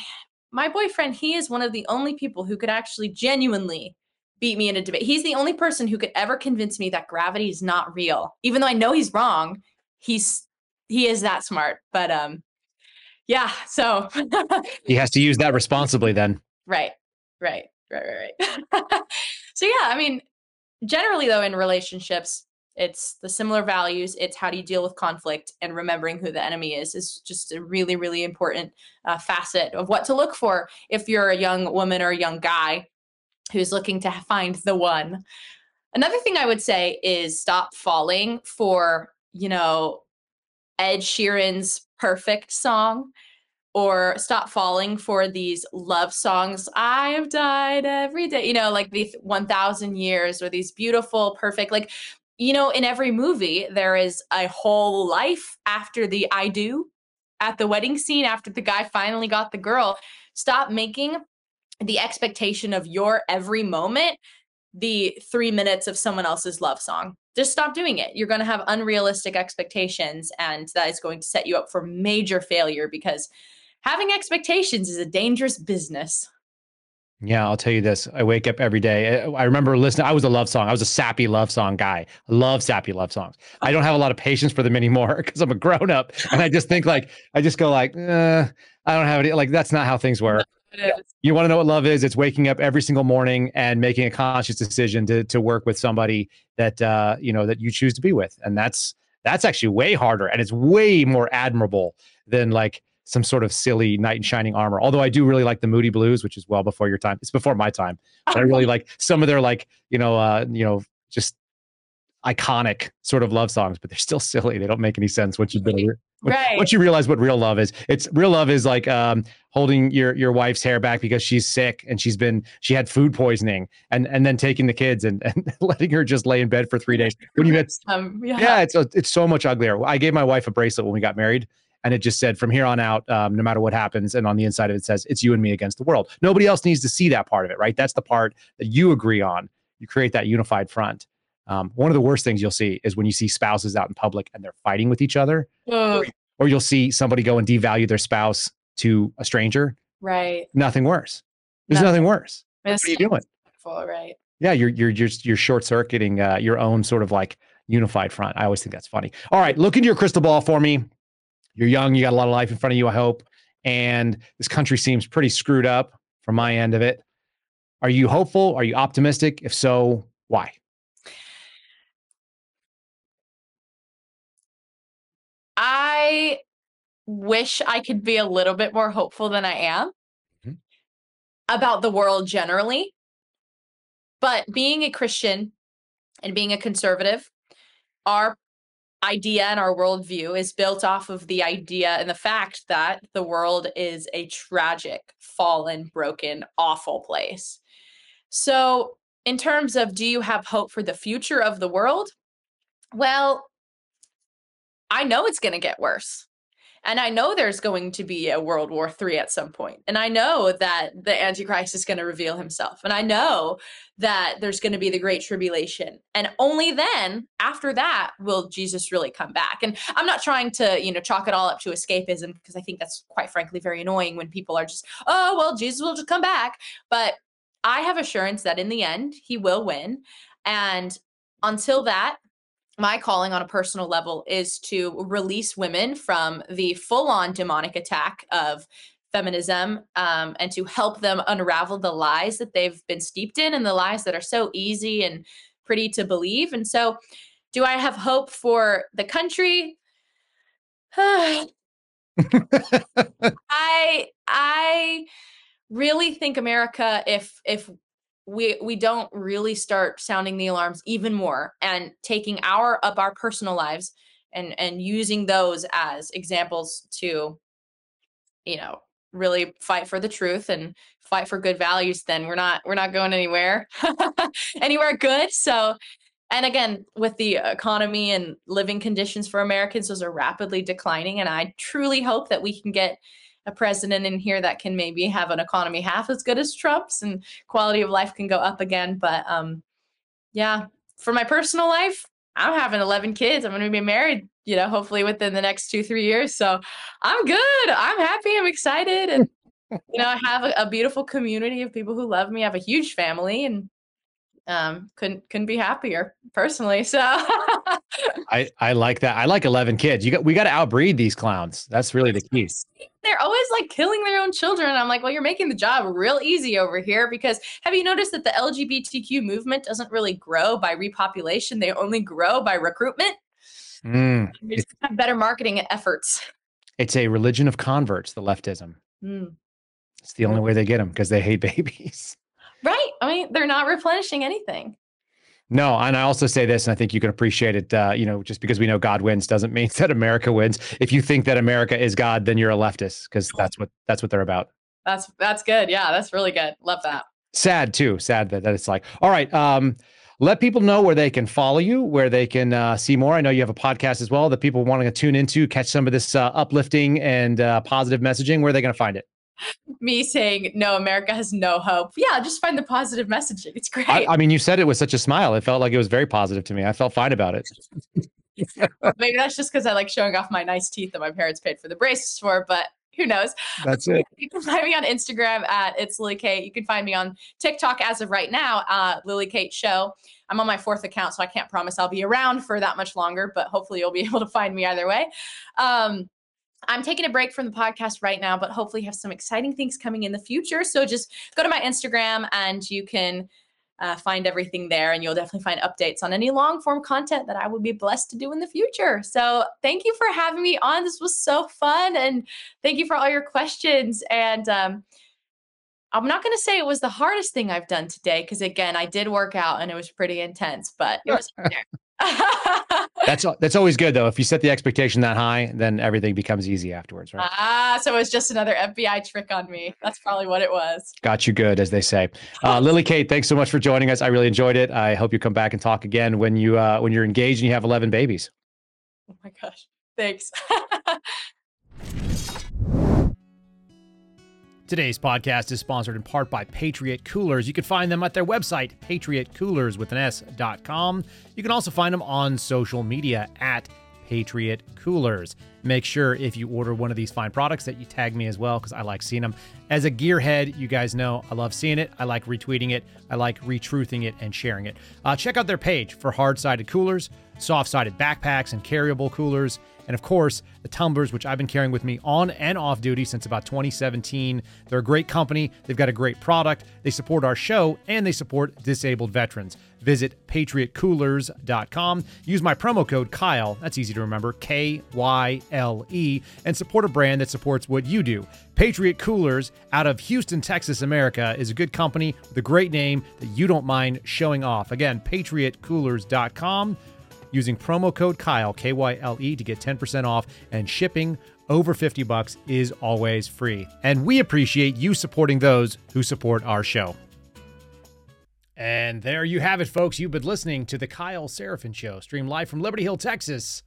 my boyfriend, he is one of the only people who could actually genuinely beat me in a debate. He's the only person who could ever convince me that gravity is not real. Even though I know he's wrong, he's he is that smart. But um yeah, so he has to use that responsibly then. Right. Right. Right, right, right. so yeah, I mean, generally though in relationships, it's the similar values. It's how do you deal with conflict and remembering who the enemy is is just a really really important uh, facet of what to look for if you're a young woman or a young guy who's looking to find the one. Another thing i would say is stop falling for you know ed sheeran's perfect song or stop falling for these love songs i have died every day you know like these 1000 years or these beautiful perfect like you know, in every movie, there is a whole life after the I do, at the wedding scene, after the guy finally got the girl. Stop making the expectation of your every moment the three minutes of someone else's love song. Just stop doing it. You're going to have unrealistic expectations, and that is going to set you up for major failure because having expectations is a dangerous business. Yeah, I'll tell you this. I wake up every day. I remember listening. I was a love song. I was a sappy love song guy. I love sappy love songs. I don't have a lot of patience for them anymore because I'm a grown up, and I just think like I just go like, eh, I don't have any. Like that's not how things work. You want to know what love is? It's waking up every single morning and making a conscious decision to to work with somebody that uh, you know that you choose to be with, and that's that's actually way harder and it's way more admirable than like some sort of silly knight in shining armor. Although I do really like the Moody Blues, which is well before your time. It's before my time. But I really like some of their like, you know, uh, you know, just iconic sort of love songs, but they're still silly. They don't make any sense once you've been right. once you realize what real love is. It's real love is like um, holding your your wife's hair back because she's sick and she's been she had food poisoning and and then taking the kids and, and letting her just lay in bed for three days. When you get um, yeah. yeah, it's a, it's so much uglier. I gave my wife a bracelet when we got married and it just said from here on out um, no matter what happens and on the inside of it says it's you and me against the world. Nobody else needs to see that part of it right? That's the part that you agree on. You create that unified front. Um, one of the worst things you'll see is when you see spouses out in public and they're fighting with each other or, or, you'll see somebody go and devalue their spouse to a stranger. Right. Nothing worse. There's nothing, nothing worse. What are you doing? Right. Yeah you're you're you're, you're short circuiting uh, your own sort of like unified front. I always think that's funny. All right look into your crystal ball for me you're young, you got a lot of life in front of you, I hope. And this country seems pretty screwed up from my end of it. Are you hopeful? Are you optimistic? If so, why? I wish I could be a little bit more hopeful than I am mm-hmm. about the world generally. But being a Christian and being a conservative, our idea and our worldview is built off of the idea and the fact that the world is a tragic, fallen, broken, awful place. So, in terms of do you have hope for the future of the world? Well, I know it's going to get worse. And I know there's going to be a World War III at some point. And I know that the Antichrist is going to reveal himself. And I know that there's going to be the Great Tribulation. And only then, after that, will Jesus really come back. And I'm not trying to, you know, chalk it all up to escapism because I think that's quite frankly very annoying when people are just, oh, well, Jesus will just come back. But I have assurance that in the end, he will win. And until that, my calling on a personal level is to release women from the full on demonic attack of feminism um, and to help them unravel the lies that they've been steeped in and the lies that are so easy and pretty to believe. And so, do I have hope for the country? I I really think America if if we we don't really start sounding the alarms even more and taking our up our personal lives and and using those as examples to you know really fight for the truth and fight for good values then we're not we're not going anywhere anywhere good. So and again with the economy and living conditions for americans those are rapidly declining and i truly hope that we can get a president in here that can maybe have an economy half as good as Trump's and quality of life can go up again. But um, yeah, for my personal life, I'm having 11 kids. I'm going to be married, you know, hopefully within the next two, three years. So I'm good. I'm happy. I'm excited. And, you know, I have a, a beautiful community of people who love me. I have a huge family and um, couldn't couldn't be happier personally. So I I like that. I like eleven kids. You got we got to outbreed these clowns. That's really the key. They're always like killing their own children. I'm like, well, you're making the job real easy over here because have you noticed that the LGBTQ movement doesn't really grow by repopulation? They only grow by recruitment. Mm. have better marketing efforts. It's a religion of converts. The leftism. Mm. It's the only way they get them because they hate babies. I mean, they're not replenishing anything. No, and I also say this, and I think you can appreciate it. Uh, you know, just because we know God wins doesn't mean that America wins. If you think that America is God, then you're a leftist because that's what that's what they're about. That's that's good. Yeah, that's really good. Love that. Sad too. Sad that, that it's like, all right. Um, let people know where they can follow you, where they can uh, see more. I know you have a podcast as well that people want to tune into, catch some of this uh, uplifting and uh, positive messaging. Where are they going to find it? Me saying no america has no hope. Yeah just find the positive messaging. It's great. I, I, mean you said it with such a smile. It felt like it was very positive to me. I felt fine about it. Maybe that's just because i like showing off my nice teeth that my parents paid for the braces for but who knows? That's it. you can find me on instagram at it's lily kate. You can find me on tiktok as of right now uh, lily kate show. I'm on my fourth account so i can't promise i'll be around for that much longer but hopefully you'll be able to find me either way. Um, I'm taking a break from the podcast right now, but hopefully have some exciting things coming in the future. So just go to my Instagram and you can uh, find everything there, and you'll definitely find updates on any long form content that I will be blessed to do in the future. So thank you for having me on. This was so fun, and thank you for all your questions. And um, I'm not going to say it was the hardest thing I've done today because again, I did work out and it was pretty intense, but it was that's that's always good though. If you set the expectation that high, then everything becomes easy afterwards, right? Ah, so it was just another FBI trick on me. That's probably what it was. Got you good, as they say. Uh, Lily Kate, thanks so much for joining us. I really enjoyed it. I hope you come back and talk again when you uh, when you're engaged and you have 11 babies. Oh my gosh, thanks. Today's podcast is sponsored in part by Patriot Coolers. You can find them at their website, patriotcoolers with an S.com. You can also find them on social media at Patriot Coolers. Make sure if you order one of these fine products that you tag me as well because I like seeing them. As a gearhead, you guys know I love seeing it. I like retweeting it. I like retruthing it and sharing it. Uh, check out their page for hard sided coolers, soft sided backpacks, and carryable coolers. And of course, the tumblers, which I've been carrying with me on and off duty since about 2017. They're a great company. They've got a great product. They support our show and they support disabled veterans. Visit patriotcoolers.com. Use my promo code Kyle, that's easy to remember, K Y L E, and support a brand that supports what you do. Patriot Coolers out of Houston, Texas, America is a good company with a great name that you don't mind showing off. Again, patriotcoolers.com using promo code Kyle, K Y L E, to get 10% off, and shipping over 50 bucks is always free. And we appreciate you supporting those who support our show. And there you have it, folks. You've been listening to the Kyle Seraphin Show, streamed live from Liberty Hill, Texas,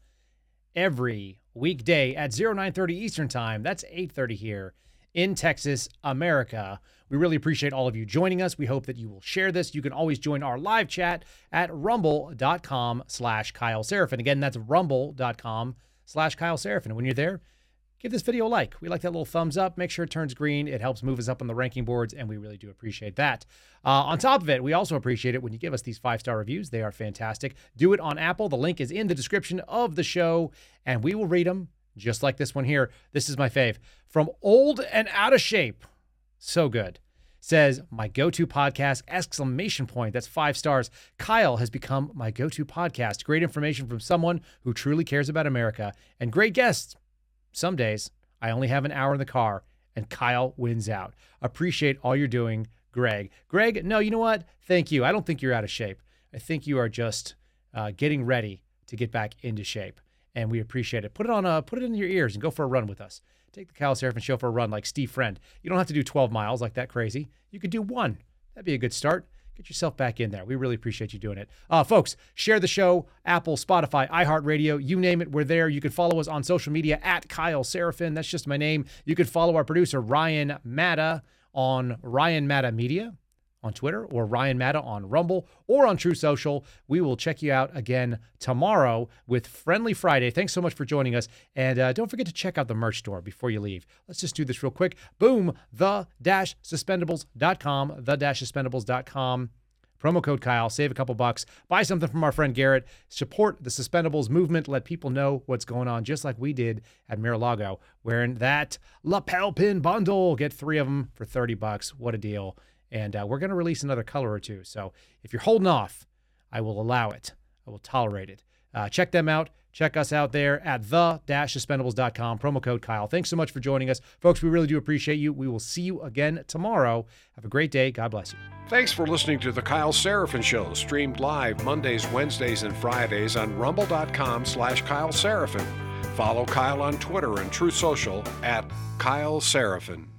every weekday at 0930 Eastern Time. That's 830 here in Texas, America. We really appreciate all of you joining us. We hope that you will share this. You can always join our live chat at rumble.com slash Kyle Seraphin. Again, that's rumble.com slash Kyle Seraphin. When you're there, give this video a like. We like that little thumbs up. Make sure it turns green. It helps move us up on the ranking boards, and we really do appreciate that. Uh, on top of it, we also appreciate it when you give us these five star reviews. They are fantastic. Do it on Apple. The link is in the description of the show, and we will read them just like this one here. This is my fave. From Old and Out of Shape. So good. Says my go-to podcast exclamation point. That's 5 stars. Kyle has become my go-to podcast. Great information from someone who truly cares about America and great guests. Some days I only have an hour in the car and Kyle wins out. Appreciate all you're doing, Greg. Greg, no, you know what? Thank you. I don't think you're out of shape. I think you are just uh, getting ready to get back into shape and we appreciate it. Put it on a put it in your ears and go for a run with us. Take the Kyle Seraphin show for a run like Steve Friend. You don't have to do 12 miles like that crazy. You could do one. That'd be a good start. Get yourself back in there. We really appreciate you doing it. Uh, folks, share the show, Apple, Spotify, iHeartRadio, you name it, we're there. You can follow us on social media at Kyle Seraphin. That's just my name. You can follow our producer, Ryan Matta, on Ryan Matta Media on Twitter or Ryan Matta on Rumble or on Truth Social. We will check you out again tomorrow with Friendly Friday. Thanks so much for joining us. And uh, don't forget to check out the merch store before you leave. Let's just do this real quick. Boom, the dash suspendables.com, the dash suspendables.com. Promo code Kyle, save a couple bucks, buy something from our friend Garrett, support the Suspendables movement, let people know what's going on, just like we did at Mar-a-Lago, wearing that lapel pin bundle. Get three of them for 30 bucks. What a deal. And uh, we're going to release another color or two. So if you're holding off, I will allow it. I will tolerate it. Uh, check them out. Check us out there at the-suspendables.com. Promo code Kyle. Thanks so much for joining us. Folks, we really do appreciate you. We will see you again tomorrow. Have a great day. God bless you. Thanks for listening to the Kyle Seraphin Show, streamed live Mondays, Wednesdays, and Fridays on rumble.com slash Kyle Seraphin. Follow Kyle on Twitter and Truth Social at Kyle Seraphin.